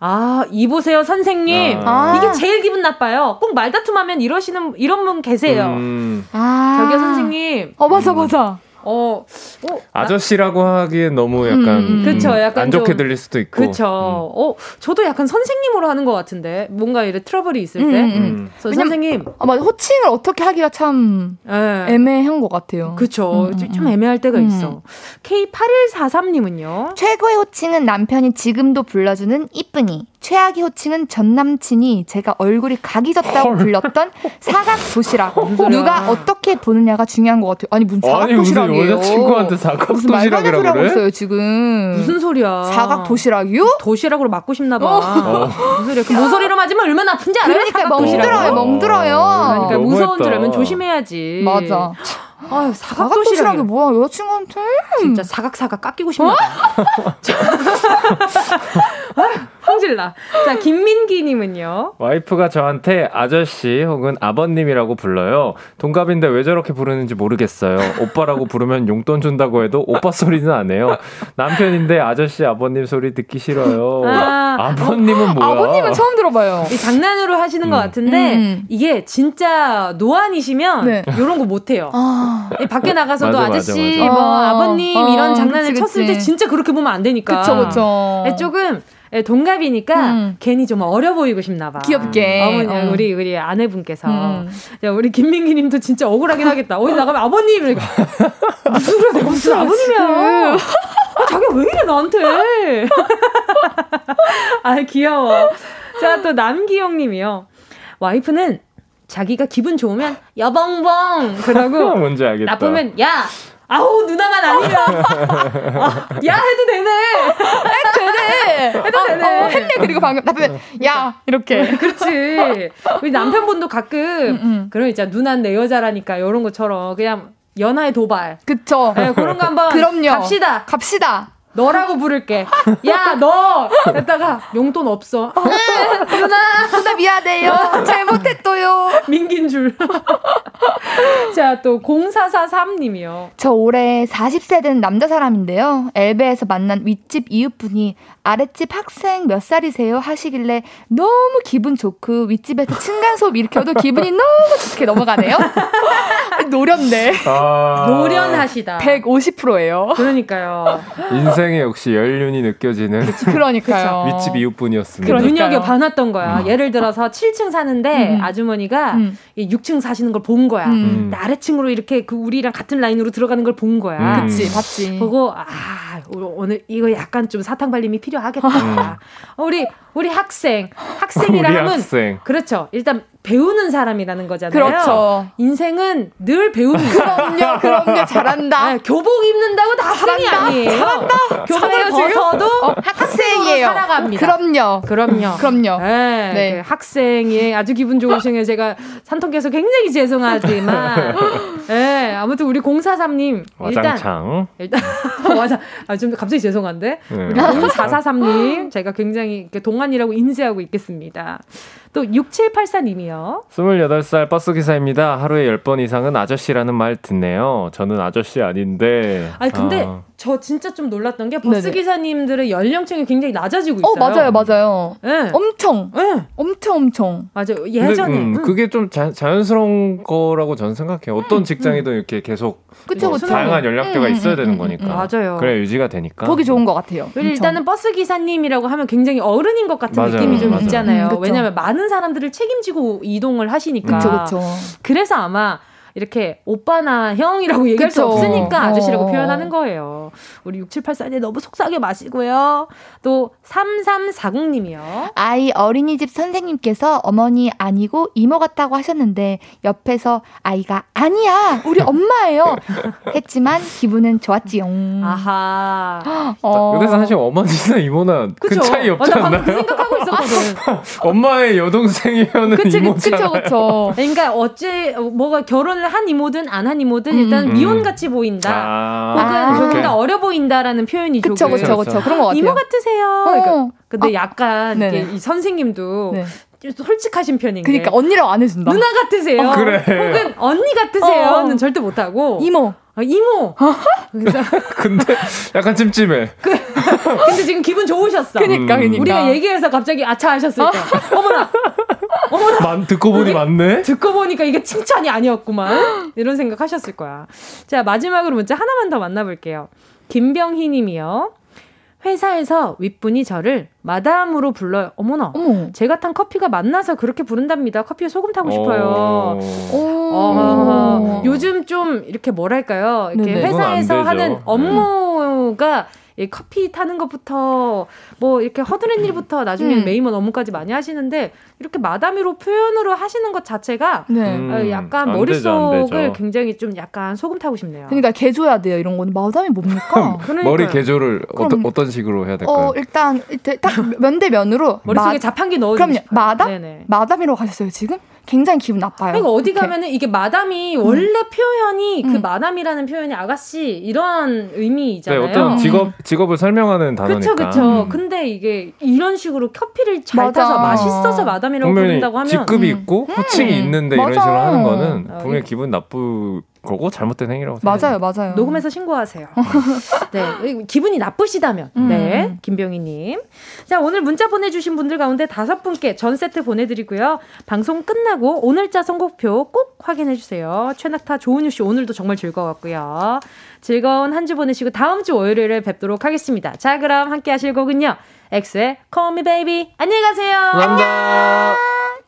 아, 이보세요, 선생님. 아. 이게 제일 기분 나빠요. 꼭 말다툼하면 이러시는, 이런 분 계세요. 음. 아. 저기요, 선생님. 어, 맞아, 맞아. 어, 어 아저씨라고 하기엔 너무 약간, 음, 그쵸, 약간 안 좋게 좀, 들릴 수도 있고. 그렇죠. 음. 어, 저도 약간 선생님으로 하는 것 같은데 뭔가 이래 트러블이 있을 때. 음, 음. 음. 선생님. 아, 맞아. 호칭을 어떻게 하기가 참 네. 애매한 것 같아요. 그렇죠. 좀, 좀 애매할 때가 있어. K8143님은요. 최고의 호칭은 남편이 지금도 불러주는 이쁜이. 최악의 호칭은 전 남친이 제가 얼굴이 각이 졌다고 불렸던 사각 도시락. 누가 어떻게 보느냐가 중요한 것 같아요. 아니 무슨 사각 도시락이에요? 여자친구한테 사각 도시락이라고 그래? 있어요 지금. 무슨 소리야? 사각 도시락이요? 도시락으로 맞고 싶나 봐. 어. 무슨 소리야? 그 모서리로 맞으면 얼마나 아픈지 알아요? 그러니까 멍들어요, 멍들어요. 그러니까 무서운 줄 알면 조심해야지. 맞아. 아 사각 도시락이 뭐야 여자친구한테 진짜 사각사각 깎이고 싶나 봐. (laughs) 아, 황제 큰일 나. 자, 김민기님은요? 와이프가 저한테 아저씨 혹은 아버님이라고 불러요. 동갑인데 왜 저렇게 부르는지 모르겠어요. 오빠라고 부르면 용돈 준다고 해도 오빠 소리는 안 해요. 남편인데 아저씨, 아버님 소리 듣기 싫어요. 아, 버님은 뭐야? 아버님은 처음 들어봐요. 장난으로 하시는 음. 것 같은데 음. 이게 진짜 노안이시면 네. 이런 거 못 해요. 아. 밖에 나가서도 맞아, 아저씨, 맞아, 맞아. 뭐 아. 아버님 어, 이런 장난을 그치, 쳤을 그치. 때 진짜 그렇게 보면 안 되니까. 그쵸, 그쵸. 네, 조금 예, 동갑이니까 음. 괜히 좀 어려 보이고 싶나 봐. 귀엽게. 어머니, 어. 우리, 우리 아내분께서. 음. 야, 우리 김민기 님도 진짜 억울하긴 하겠다. 어디 나가면 아버님! 이러니까. 무슨 소리야, 내가 무슨 아버님이야. 아, 자기가 왜 이래, 나한테. 아, 귀여워. 자, 또 남기영 님이요. 와이프는 자기가 기분 좋으면 여벙벙 그러고 (laughs) 뭔지 알겠다. 나쁘면 야 아우 누나만 아니면. (laughs) 아, 야 해도 되네. 해도 되네. 해도 되네. 어, 어, 했네. 그리고 방금 나쁘면 야 이렇게. 그렇지. 우리 남편분도 가끔 음, 음. 그럼 이제 누난 내 여자라니까 이런 것처럼 그냥 연하의 도발. 그쵸. 네, 그런 거 한번 (laughs) 그럼요. 갑시다. 갑시다 너라고 부를게. 야, 너! 했다가 용돈 없어. 누나, 누나 미안해요. (laughs) 잘못했어요. 민긴 줄. (laughs) 자, 또 0443님이요. 저 올해 40세 된 남자 사람인데요. 엘베에서 만난 윗집 이웃분이 아랫집 학생 몇 살이세요? 하시길래 너무 기분 좋고 윗집에서 층간 소음 일으켜도 기분이 너무 좋게 넘어가네요. (laughs) 노련네. 아... 노련하시다. 150%예요. 그러니까요. 인생 에 역시 연륜이 느껴지는. 그러니까요. (laughs) 윗집 이웃분이었습니다. 그러니까요. 눈여겨 반았던 거야. 음. 예를 들어서 7층 사는데 음. 아주머니가 음. 6층 사시는 걸 본 거야. 음. 아래층으로 이렇게 그 우리랑 같은 라인으로 들어가는 걸 본 거야. 음. 그치, 봤지. 보고 아 오늘 이거 약간 좀 사탕 발림이 필요하겠다. 음. 우리 우리 학생 (laughs) 학생이라 하면 학생. 그렇죠. 일단 배우는 사람이라는 거잖아요. 그렇죠. 인생은 늘 배웁니다. (laughs) 그럼요, 그럼요, 잘한다. 네, (laughs) 교복 입는다고 다 학생이 아니에요. 잘한다. 교복을 벗어도 어, 학생이에요. 살아갑니다. 그럼요. 그럼요. 그럼요. 네, 네. 그 학생이 아주 기분 좋으시네요. 제가 산통께서 굉장히 죄송하지만, 네, 아무튼 우리 043님 일단 일단 맞아. 아, 좀 갑자기 죄송한데 네. 우리 0443님 제가 굉장히 동안 이라고 인쇄하고 있겠습니다. 또 6784님이요. 28살 버스기사입니다. 하루에 10번 이상은 아저씨라는 말 듣네요. 저는 아저씨 아닌데. 아니, 근데 아. 저 진짜 좀 놀랐던 게 버스기사님들의 연령층이 굉장히 낮아지고 어, 있어요. 어, 맞아요, 맞아요. 네. 엄청. 네. 엄청, 엄청. 맞아요. 예전에. 근데, 음, 음. 그게 좀 자, 연스러운 거라고 저는 생각해요. 어떤 음, 직장이든 음. 이렇게 계속 그쵸, 뭐 그쵸. 다양한 연령대가 음, 있어야 되는 거니까. 맞아요. 그래 유지가 되니까. 보기 좋은 것 같아요. 일단은 버스 기사님이라고 하면 굉장히 어른인 것 같은 맞아요. 느낌이 좀 있잖아요. 왜냐하면 많은 많은 사람들을 책임지고 이동을 하시니까. 그쵸, 그쵸. 그래서 아마 이렇게 오빠나 형이라고 얘기할 그쵸. 수 없으니까 아저씨라고 어. 표현하는 거예요. 우리 6784님 너무 속삭여 마시고요. 또 3340님이요. 아이 어린이집 선생님께서 어머니 아니고 이모 같다고 하셨는데 옆에서 아이가 아니야 우리 엄마예요 했지만 기분은 좋았지요. 아하. 어. 그래서 사실 어머니나 이모나 큰 차이 없지 아, 않나요? 생각하고 있었거든. (laughs) 엄마의 여동생이면 이모잖아요. 그쵸, 그쵸. 그러니까 어째 뭐가 결혼을 한 이모든 안 한 이모든 음. 일단 미혼 같이 보인다. 아. 혹은 아. 조금 더 어려 보인다라는 표현이 그쵸, 조금. 그쵸, 그쵸. 그런 것 같아요. 이모 같으세요. 어. 그러니까 근데 아. 약간 이 선생님도 네. 솔직하신 편인 게. 그러니까 언니라고 안 해준다. 누나 같으세요. 어, 그래. 혹은 언니 같으세요는 어. 절대 못 하고. 이모. 아, 이모. (laughs) 근데 약간 찜찜해. (laughs) 그, 근데 지금 기분 좋으셨어. 그니까, 음. 그니까. 우리가 얘기해서 갑자기 아차 하셨을 때. 어머나. 어머나. 만, 듣고 보니 맞네? 듣고 보니까 이게 칭찬이 아니었구만. 이런 생각 하셨을 거야. 자, 마지막으로 문자 하나만 더 만나볼게요. 김병희 님이요. 회사에서 윗분이 저를 마담으로 불러요. 어머나. 어머. 제가 탄 커피가 맛나서 그렇게 부른답니다. 커피에 소금 타고 싶어요. 어, 요즘 좀 이렇게 뭐랄까요? 이렇게 네네. 회사에서 하는 업무가 이 커피 타는 것부터 뭐 이렇게 허드렛 일부터 나중에는 음. 메이먼 업무까지 많이 하시는데 이렇게 마담이란 표현으로 하시는 것 자체가 네. 어, 음. 약간 머릿속을 되죠, 굉장히 좀 약간 소금 타고 싶네요. 그러니까 개조해야 돼요. 이런 거는 마담이 뭡니까? (laughs) 머리 개조를 어떤, 어떤 식으로 해야 될까요? 어, 일단 딱 면 대 면으로 머릿속에 마, 자판기 넣어 주세요. 그럼요. 마담? 네네. 마담이라고 하셨어요, 지금? 굉장히 기분 나빠요. 그러니까 어디 가면은 이게 마담이 음. 원래 표현이 그 음. 마담이라는 표현이 아가씨 이런 의미잖아요. 네, 어떤 직업 직업을 설명하는 단어니까. 그렇죠, 그렇죠. 음. 근데 이게 이런 식으로 커피를 잘 맞아. 타서 맛있어서 마담이라고 부른다고 하면 직급이 있고 음. 호칭이 있는데 맞아. 이런 식으로 하는 거는 아, 분명히 기분 나쁘 거고 잘못된 행위라고 생각해요. 맞아요, 맞아요. 녹음해서 신고하세요. 네, 기분이 나쁘시다면. 음. 네, 김병희님. 자, 오늘 문자 보내주신 분들 가운데 다섯 분께 전 세트 보내드리고요. 방송 끝나고 오늘자 선곡표 꼭 확인해 주세요. 최낙타 조은유 씨 오늘도 정말 즐거웠고요. 즐거운 한 주 보내시고 다음 주 월요일에 뵙도록 하겠습니다. 자, 그럼 함께 하실 곡은요. 엑스의 Call Me Baby. 안녕히 가세요. 감사합니다. 안녕.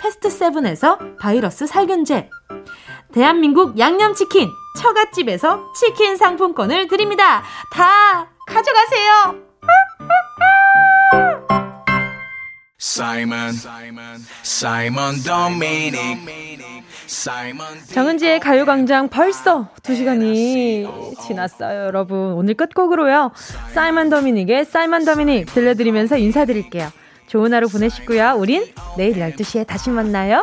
패스트 세븐에서 바이러스 살균제, 대한민국 양념치킨 처갓집에서 치킨 상품권을 드립니다. 다 가져가세요. 사이먼 사이먼 도미닉 정은지의 가요광장 벌써 2시간이 지났어요, 여러분. 오늘 끝곡으로요. 사이먼 더미닉의 사이먼 더미닉 들려드리면서 인사드릴게요. 좋은 하루 보내시고요. 우린 내일 12시에 다시 만나요.